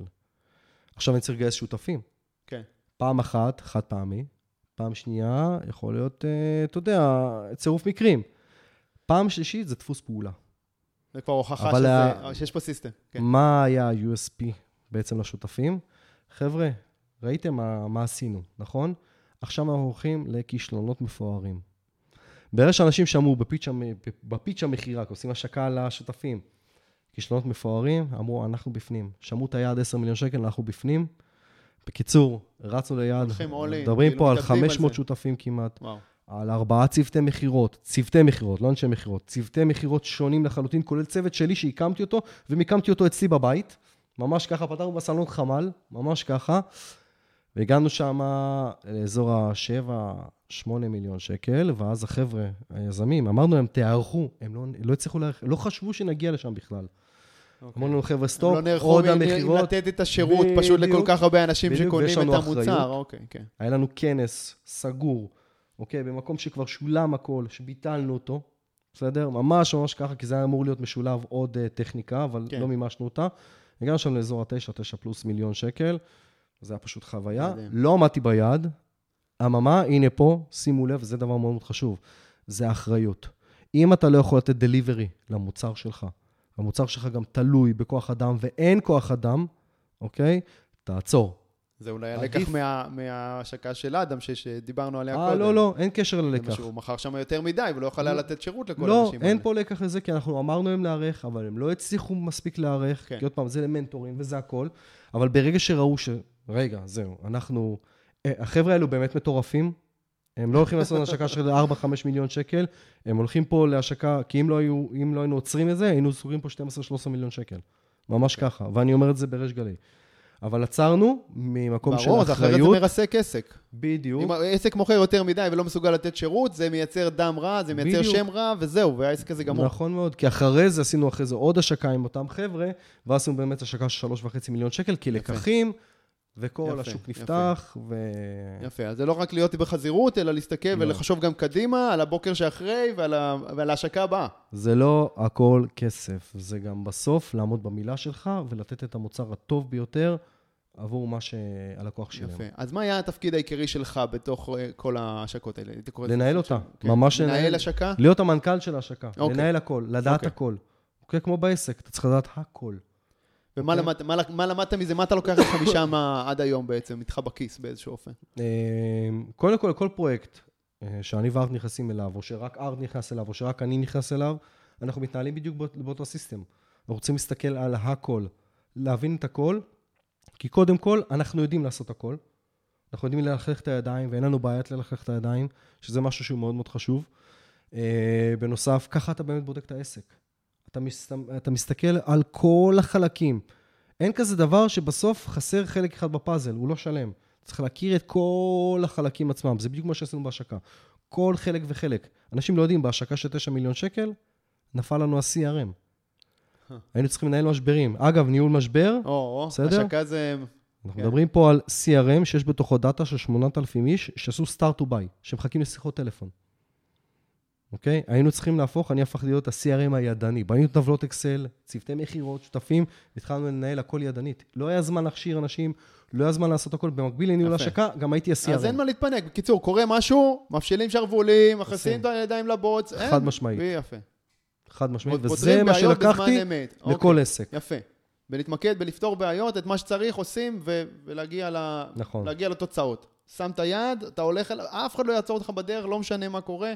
עכשיו אני צריך לגייס שותפים. כן. פעם אחת, חד פעמי, פעם שנייה, יכול להיות, אה, אתה יודע, צירוף מקרים. פעם שלישית זה דפוס פעולה. זה כבר הוכחה שזה, ה- שיש פה סיסטם. כן. מה היה ה-USP בעצם לשותפים? חבר'ה, ראיתם מה, מה עשינו, נכון? עכשיו אנחנו הולכים לכישלונות מפוארים. ברגע שאנשים שמעו בפיץ' המכירה, כי עושים השקה לשותפים, כישלונות מפוארים, אמרו, אנחנו בפנים. שמעו את היעד 10 מיליון שקל, אנחנו בפנים. בקיצור, רצנו ליעד, מדברים כאילו פה על מתאבדים על 500 זה. שותפים כמעט. וואו. על ארבעה צוותי מכירות, צוותי מכירות, לא אנשי מכירות, צוותי מכירות שונים לחלוטין, כולל צוות שלי שהקמתי אותו, ומיקמתי אותו אצלי בבית. ממש ככה, פתרנו בסלון חמ"ל, ממש ככה. והגענו שם לאזור ה-7-8 מיליון שקל, ואז החבר'ה, היזמים, אמרנו להם, תיערכו. הם לא, לא הצליחו להערך, לא חשבו שנגיע לשם בכלל. אוקיי. אמרנו להם, חבר'ה, הם stop, לא נערכו עוד המכירות. לתת את השירות פשוט לכל. כך הרבה אנשים בדיוק, שקונים את המוצר. אוקיי, כן. היה לנו כנס סגור, אוקיי? במקום שכבר שולם הכל, שביטלנו אותו, בסדר? ממש ממש ככה, כי זה היה אמור להיות משולב עוד uh, טכניקה, אבל כן. לא מימשנו אותה. הגענו שם לאזור התשע, תשע פלוס מיליון שקל. זה היה פשוט חוויה. מדהים. לא עמדתי ביעד. אממה, הנה פה, שימו לב, זה דבר מאוד מאוד חשוב. זה אחריות. אם אתה לא יכול לתת דליברי למוצר שלך, המוצר שלך גם תלוי בכוח אדם ואין כוח אדם, אוקיי? תעצור. זה אולי. הלקח מה- מההשקה של אדם, ש- שדיברנו עליה אה, קודם. לא, לא, אין קשר זה ללקח. שהוא מכר שם יותר מדי, ולא יכול היה לא. לתת שירות לכל לא, האנשים אין האלה. פה לקח לזה, כי אנחנו אמרנו להם להיערך, אבל הם לא הצליחו מספיק להיערך, כן. כי עוד פעם, זה למנטורים וזה הכל, אבל ברגע שראו ש... רגע, זהו, אנחנו... אה, החבר'ה האלו באמת מטורפים, הם לא הולכים לעשות השקה של 4-5 מיליון שקל, הם הולכים פה להשקה, כי אם לא, היו, אם לא היינו עוצרים את זה, היינו סוגרים פה 12-13 מיליון שקל. ממש כן. ככה, ואני אומר את זה בריש גלי. אבל עצרנו ממקום של ברור, אז אחרת זה אחריות, מרסק עסק. בדיוק, אם העסק מוכר יותר מדי ולא מסוגל לתת שירות, זה מייצר דם רע, זה מייצר בדיוק. שם רע, וזהו, והעסק הזה גמור. נכון מאוד, כי אחרי זה עשינו אחרי זה עוד השקה עם אותם חבר'ה, ואז עשינו באמת השקה של שלוש וחצי מיליון שקל, כי לקחים, וכל יפה, השוק יפה. נפתח, ו... יפה, אז זה לא רק להיות בחזירות, אלא להסתכל לא. ולחשוב גם קדימה, על הבוקר שאחרי ועל ה- ועל ההשקה הבאה. זה לא הכל כסף, זה גם בסוף לעמוד במילה שלך ולתת את המוצר הטוב ביותר עבור מה שהלקוח שילם. יפה. אז מה היה התפקיד העיקרי שלך בתוך אה, כל ההשקות האלה? לנהל אותה, של- כן. ממש לנהל לנהל. השקה? להיות המנכ"ל של ההשקה, אוקיי. לנהל הכל, לדעת אוקיי. הכל. אוקיי, כמו בעסק, אתה צריך לדעת הכל. ומה אוקיי. למדת- מה מה למדת מזה? מה אתה לוקח לך משם עד היום בעצם, איתך בכיס באיזשהו אופן? אה, קודם כל, כל פרויקט אה, שאני וארט נכנסים אליו, או שרק ארט נכנס אליו, או שרק אני נכנס אליו, אנחנו מתנהלים בדיוק באות- באותו סיסטם. אנחנו רוצים להסתכל על הכל, להבין את הכל, כי קודם כל, אנחנו יודעים לעשות הכל. אנחנו יודעים ללכלך את הידיים, ואין לנו בעיית ללכלך את הידיים, שזה משהו שהוא מאוד מאוד חשוב. אה, בנוסף, ככה אתה באמת בודק את העסק. אתה, מס, אתה מסתכל על כל החלקים. אין כזה דבר שבסוף חסר חלק אחד בפאזל, הוא לא שלם. צריך להכיר את כל החלקים עצמם, זה בדיוק מה שעשינו בהשקה. כל חלק וחלק. אנשים לא יודעים, בהשקה של 9 מיליון שקל, נפל לנו ה-CRM. היינו צריכים לנהל משברים. אגב, ניהול משבר, או, או, בסדר? השקה זה... אנחנו כן. מדברים פה על CRM שיש בתוכו דאטה של 8,000 איש שעשו start to buy, שמחכים לשיחות טלפון. אוקיי? היינו צריכים להפוך, אני הפכתי להיות ה-CRM הידני. בנינו טבלות אקסל, צוותי מכירות, שותפים, התחלנו לנהל הכל ידנית. לא היה זמן להכשיר אנשים, לא היה זמן לעשות הכל. במקביל לניהול. השקה, גם הייתי ה-CRM. אז אין מה להתפנק. בקיצור, קורה משהו, מפשילים שרוולים, מכניסים את הידיים לבוץ. אין. חד משמעית. יפה. חד משמעית, וזה מה שלקחתי. לכל אוקיי, עסק. יפה. ולהתמקד בלפתור בעיות, את מה שצריך עושים, ו- ולהגיע ל- נכון. לתוצאות. שם את היד, אתה הולך אליו, אף אחד לא יעצור אותך בדרך, לא משנה מה קורה.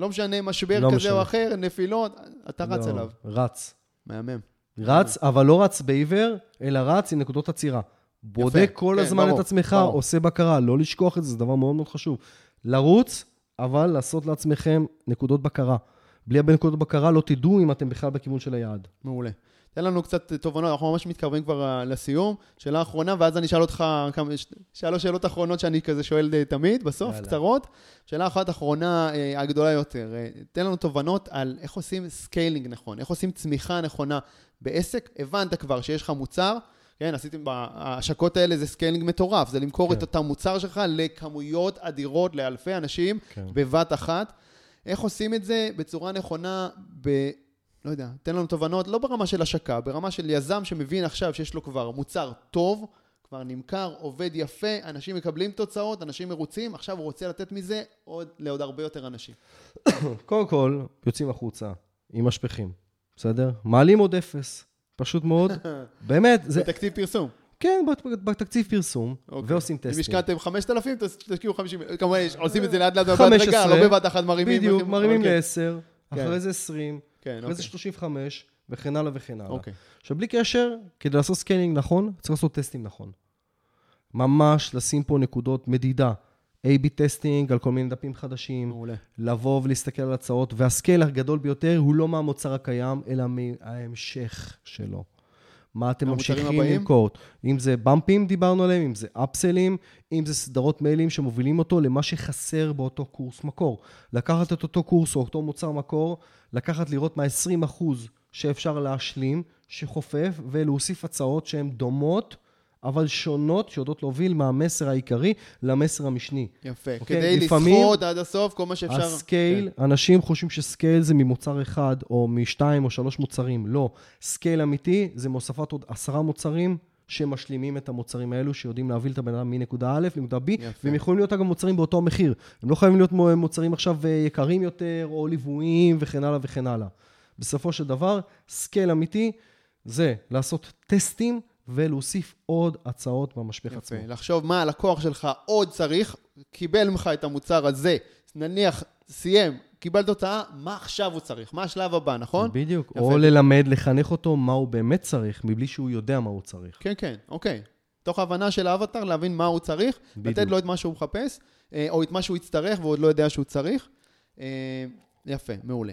לא משנה משבר לא כזה משנה. או אחר, נפילות, אתה רץ לא, אליו. רץ. מהמם. רץ, אבל לא רץ בעיוור, אלא רץ עם נקודות עצירה. בודק כל כן, הזמן ברור, את עצמך, ברור. עושה בקרה, לא לשכוח את זה, זה דבר מאוד מאוד חשוב. לרוץ, אבל לעשות לעצמכם נקודות בקרה. בלי הרבה נקודות בקרה לא תדעו אם אתם בכלל בכיוון של היעד. מעולה. תן לנו קצת תובנות, אנחנו ממש מתקרבים כבר אה, לסיום. שאלה אחרונה, ואז אני אשאל אותך כמה, שלוש שאלות אחרונות שאני כזה שואל אה, תמיד, בסוף, יאללה. קצרות. שאלה אחת אחרונה, אה, הגדולה יותר, אה, תן לנו תובנות על איך עושים scaling נכון, איך עושים צמיחה נכונה בעסק. הבנת כבר שיש לך מוצר, כן, עשיתם, ההשקות האלה זה scaling מטורף, זה למכור כן. את אותם מוצר שלך לכמויות אדירות, לאלפי אנשים, כן. בבת אחת. איך עושים את זה בצורה נכונה, ב... לא יודע, תן לנו תובנות, לא ברמה של השקה, ברמה של יזם שמבין עכשיו שיש לו כבר מוצר טוב, כבר נמכר, עובד יפה, אנשים מקבלים תוצאות, אנשים מרוצים, עכשיו הוא רוצה לתת מזה עוד, לעוד הרבה יותר אנשים. קודם כל, יוצאים החוצה עם משפכים, בסדר? מעלים עוד אפס, פשוט מאוד. באמת, זה... זה תקציב פרסום. כן, בת- בתקציב פרסום, אוקיי. ועושים אם טסטים. השקעתם 5,000, תס- תשקיעו 50, כמובן, עושים את זה לאט לאט 15, בהדרגה, לא בבת אחת מרימים. בדיוק, מרימים כן. ל-10, כן. אחרי זה 20, כן, אחרי זה אוקיי. 35, וכן הלאה וכן הלאה. אוקיי. עכשיו, בלי קשר, כדי לעשות scaling נכון, צריך לעשות טסטים נכון. ממש לשים פה נקודות מדידה. A-B testing על כל מיני דפים חדשים, מעולה. לבוא ולהסתכל על הצעות, וה scale הגדול ביותר הוא לא מהמוצר הקיים, אלא מההמשך שלו. מה אתם ממשיכים? למכור. אם זה באמפים, דיברנו עליהם, אם זה upsell ים, אם זה סדרות מיילים שמובילים אותו למה שחסר באותו קורס מקור. לקחת את אותו קורס או אותו מוצר מקור, לקחת לראות מה 20% שאפשר להשלים, שחופף, ולהוסיף הצעות שהן דומות, אבל שונות, שיודעות להוביל מהמסר העיקרי למסר המשני. יפה. אוקיי, כדי לפעמים לסחוט עד הסוף כל מה שאפשר. ה scale, אנשים חושבים ש scale זה ממוצר אחד, או משתיים או שלוש מוצרים. לא. scale אמיתי זה מהוספת עוד עשרה מוצרים שמשלימים את המוצרים האלו, שיודעים להוביל את הבן אדם מנקודה א' לנקודה B, יפה. והם יכולים להיות אגב מוצרים באותו מחיר. הם לא חייבים להיות מו- מוצרים עכשיו אה, יקרים יותר, או ליוויים וכן הלאה וכן הלאה. בסופו של דבר, scale אמיתי זה לעשות טסטים ולהוסיף עוד הצעות במשפך עצמו. יפה, לחשוב מה הלקוח שלך עוד צריך, קיבל ממך את המוצר הזה, נניח, סיים, קיבל תוצאה, מה עכשיו הוא צריך? מה השלב הבא, נכון? בדיוק. יפה. או ללמד, לחנך אותו מה הוא באמת צריך, מבלי שהוא יודע מה הוא צריך. כן, כן, אוקיי. תוך ההבנה של האבטר, להבין מה הוא צריך, בדיוק. לתת לו את מה שהוא מחפש, אה, או את מה שהוא יצטרך והוא עוד לא יודע שהוא צריך. אה, יפה, מעולה.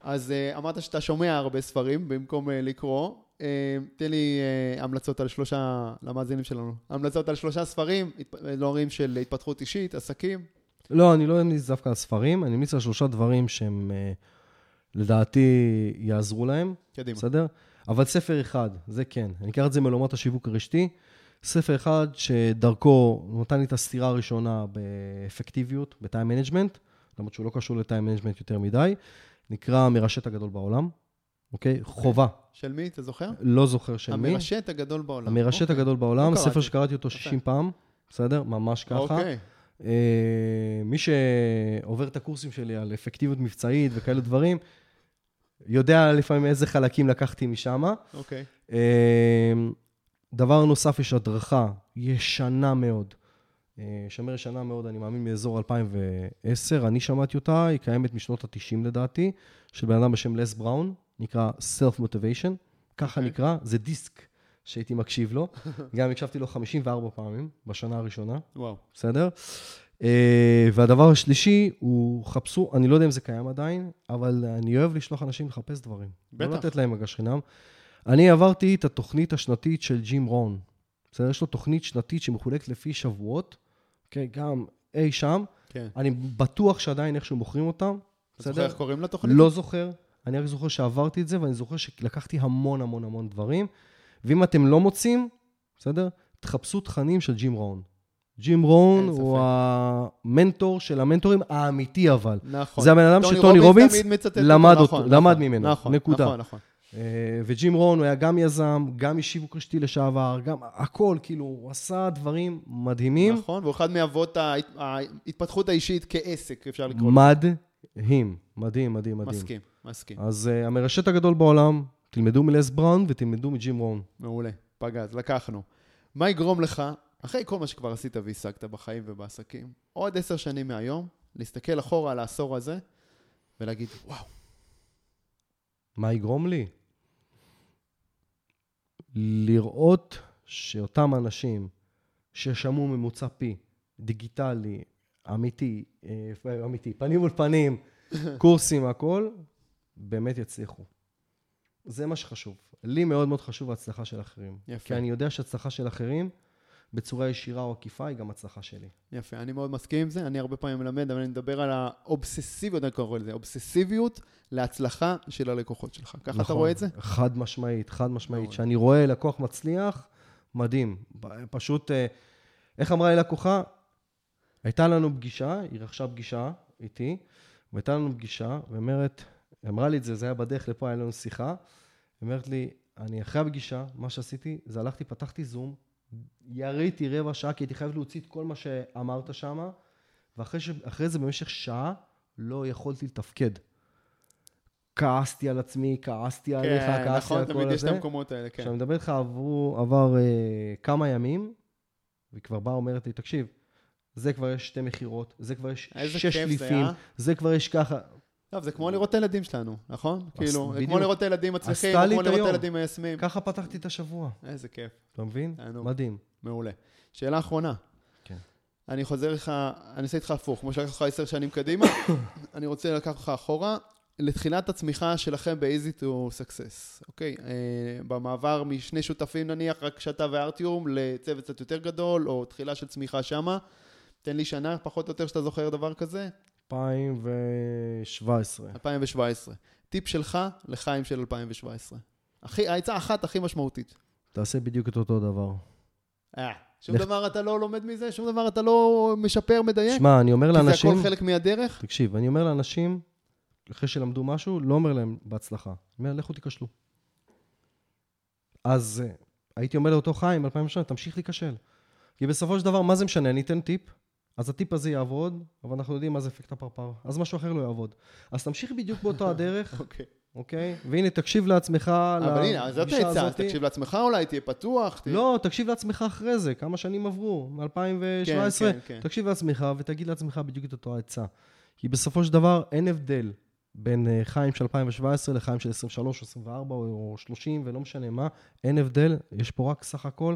אז אה, אמרת שאתה שומע הרבה ספרים במקום לקרוא. אה, תן לי אה, המלצות על שלושה, למאזינים שלנו, המלצות על שלושה ספרים, דברים של התפתחות אישית, עסקים. לא, אני לא אמליץ דווקא על ספרים, אני אמליץ על שלושה דברים שהם, אה, לדעתי, יעזרו להם, קדימה. בסדר? אבל ספר אחד, זה כן. אני אקח את זה מעולמות השיווק הרשתי. ספר אחד שדרכו נתן לי את הסטירה הראשונה באפקטיביות, ב time management, למרות שהוא לא קשור ל time management יותר מדי, נקרא המרשת הגדול בעולם, אוקיי? חובה, של מי, אתה זוכר? לא זוכר של מי. המרשת הגדול בעולם. המרשת אוקיי. הגדול בעולם, לא ספר קראתי. שקראתי אותו יפה. 60 פעם, בסדר? ממש ככה. אוקיי. אה, מי שעובר את הקורסים שלי על אפקטיביות מבצעית וכאלה דברים, יודע לפעמים איזה חלקים לקחתי משם. אוקיי. אה, דבר נוסף, יש הדרכה ישנה מאוד. אה, שמר ישנה מאוד, אני מאמין, מאזור 2010. אני שמעתי אותה, היא קיימת משנות ה-90 לדעתי, של בן אדם בשם לס בראון, נקרא Self-Motivation, ככה אוקיי. נקרא, זה דיסק שהייתי מקשיב לו. גם הקשבתי לו 54 פעמים בשנה הראשונה. וואו. בסדר? אה, והדבר השלישי הוא, חפשו, אני לא יודע אם זה קיים עדיין, אבל אני אוהב לשלוח אנשים לחפש דברים. בטח. לא לתת להם מגש חינם. אני עברתי את התוכנית השנתית של ג'ים רון. בסדר? יש לו תוכנית שנתית שמחולקת לפי שבועות, אוקיי? גם אי שם. כן. אני בטוח שעדיין איכשהו מוכרים אותם, אתה זוכר? איך קוראים לתוכנית? לא זוכר. אני רק זוכר שעברתי את זה, ואני זוכר שלקחתי המון המון המון דברים. ואם אתם לא מוצאים, בסדר? תחפשו תכנים של ג'ים רון. ג'ים רון. הוא המנטור של המנטורים האמיתי אבל. נכון. זה הבן אדם שטוני רובינס אותו, למד אותו, נכון, למד נכון, ממנו, נכון, נקודה. נכון, נכון. אה, וג'ים רון הוא היה גם יזם, גם איש שיווק רשתי לשעבר, גם הכל, כאילו, הוא עשה דברים מדהימים. נכון, והוא אחד מאבות ההת- ההתפתחות האישית כעסק, אפשר לקרוא לזה. מדהים, מדהים, מדהים, מדהים. מסכים, מסכים. אז uh, המרשת הגדול בעולם, תלמדו מלס בראון ותלמדו מג'ים רון. מעולה, פגז, לקחנו. מה יגרום לך, אחרי כל מה שכבר עשית והשגת בחיים ובעסקים, עוד עשר שנים מהיום, להסתכל אחורה על העשור הזה, ולהגיד, וואו, מה יגרום לי? לראות שאותם אנשים ששמעו ממוצע פי, דיגיטלי, אמיתי, אה, אמיתי, פנים מול פנים, קורסים, הכל, באמת יצליחו. זה מה שחשוב. לי מאוד מאוד חשוב ההצלחה של אחרים. יפה. כי אני יודע שהצלחה של אחרים, בצורה ישירה או עקיפה, היא גם הצלחה שלי. יפה, אני מאוד מסכים עם זה, אני הרבה פעמים מלמד, אבל אני מדבר על האובססיביות, אני קורא לזה, אובססיביות להצלחה של הלקוחות שלך. ככה אתה נכון. רואה את זה? חד משמעית, חד משמעית. כשאני רואה לקוח מצליח, מדהים. פשוט, אה, איך אמרה לי לקוחה? הייתה לנו פגישה, היא רכשה פגישה איתי, והייתה לנו פגישה, ואומרת, היא אמרה לי את זה, זה היה בדרך לפה, היה לנו שיחה. היא אומרת לי, אני אחרי הפגישה, מה שעשיתי, זה הלכתי, פתחתי זום, יריתי רבע שעה, כי הייתי חייב להוציא את כל מה שאמרת שם, ואחרי ש... זה, במשך שעה, לא יכולתי לתפקד. כעסתי על עצמי, כעסתי עליך, כעסתי נכון, על כל תמיד יש את הזה. המקומות האלה, כן. כשאני מדבר איתך, עברו, עבר אה, כמה ימים, והיא כבר באה אומרת לי, תקשיב, זה כבר יש שתי מכירות, זה כבר יש שש כיף זה, אה? זה כבר יש ככה. טוב, זה כמו לראות את הילדים שלנו, נכון? כאילו, זה כמו. לראות את הילדים מצליחים, כמו לראות את. הילדים מיישמים. ככה פתחתי את השבוע, איזה כיף, אתה מבין? מדהים. מעולה. שאלה אחרונה. כן. אני חוזר לך, אני אעשה איתך הפוך, כמו שלקח לך עשר שנים קדימה, אני רוצה לקחת אותך אחורה, לתחילת הצמיחה שלכם ב-Easy to Success, אוקיי? אה, במעבר משני שותפים נניח, רק שאתה וארטיום, לצוות קצת יותר גדול, או תחילה של צמיחה שמה. תן לי שנה, פחות או יותר, שאתה זוכר דבר כזה. 2017. 2017. טיפ שלך לחיים של 2017. הכי, העצה האחת הכי משמעותית. תעשה בדיוק את אותו דבר. אה, שום לך- דבר אתה לא לומד מזה? שום דבר אתה לא משפר, מדייק? שמע, אני אומר כי זה לאנשים, הכל חלק מהדרך? תקשיב, אני אומר לאנשים, אחרי שלמדו משהו, לא אומר להם בהצלחה. אני אומר, לכו תיכשלו. אז אה, הייתי אומר לאותו חיים, 2008, תמשיך להיכשל. כי בסופו של דבר, מה זה משנה? אני אתן טיפ, אז הטיפ הזה יעבוד, אבל אנחנו יודעים מה זה אפקט הפרפר. אז משהו אחר לא יעבוד. אז תמשיך בדיוק באותו הדרך, אוקיי. אוקיי? והנה, תקשיב לעצמך, אבל הנה, אז זאת העצה, אז. תקשיב לעצמך אולי, תהיה פתוח. תהיה- לא, תקשיב לעצמך אחרי זה, כמה שנים עברו, מ-2017. כן, כן, כן. תקשיב לעצמך ותגיד לעצמך בדיוק את אותו העצה. כי בסופו של דבר אין הבדל בין אה, חיים של 2017 לחיים של 23 או 24 או 30 ולא משנה מה, אין הבדל, יש פה רק סך הכל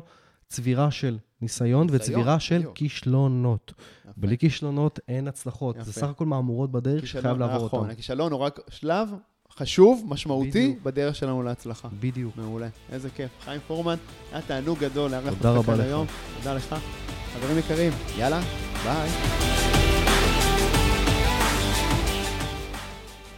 צבירה של ניסיון, וצבירה של בדיוק. כישלונות. יפה. בלי כישלונות אין הצלחות. זה יפה. סך הכל מהמורות בדרך שחייב לעבור נכון, אותן. הכישלון הוא רק שלב חשוב, משמעותי, בדיוק. בדרך שלנו להצלחה. בדיוק. מעולה, איזה כיף. חיים פורמן, היה תענוג גדול לארח אותך תודה רבה כאן לך. היום. תודה לך. חברים יקרים, יאללה, ביי.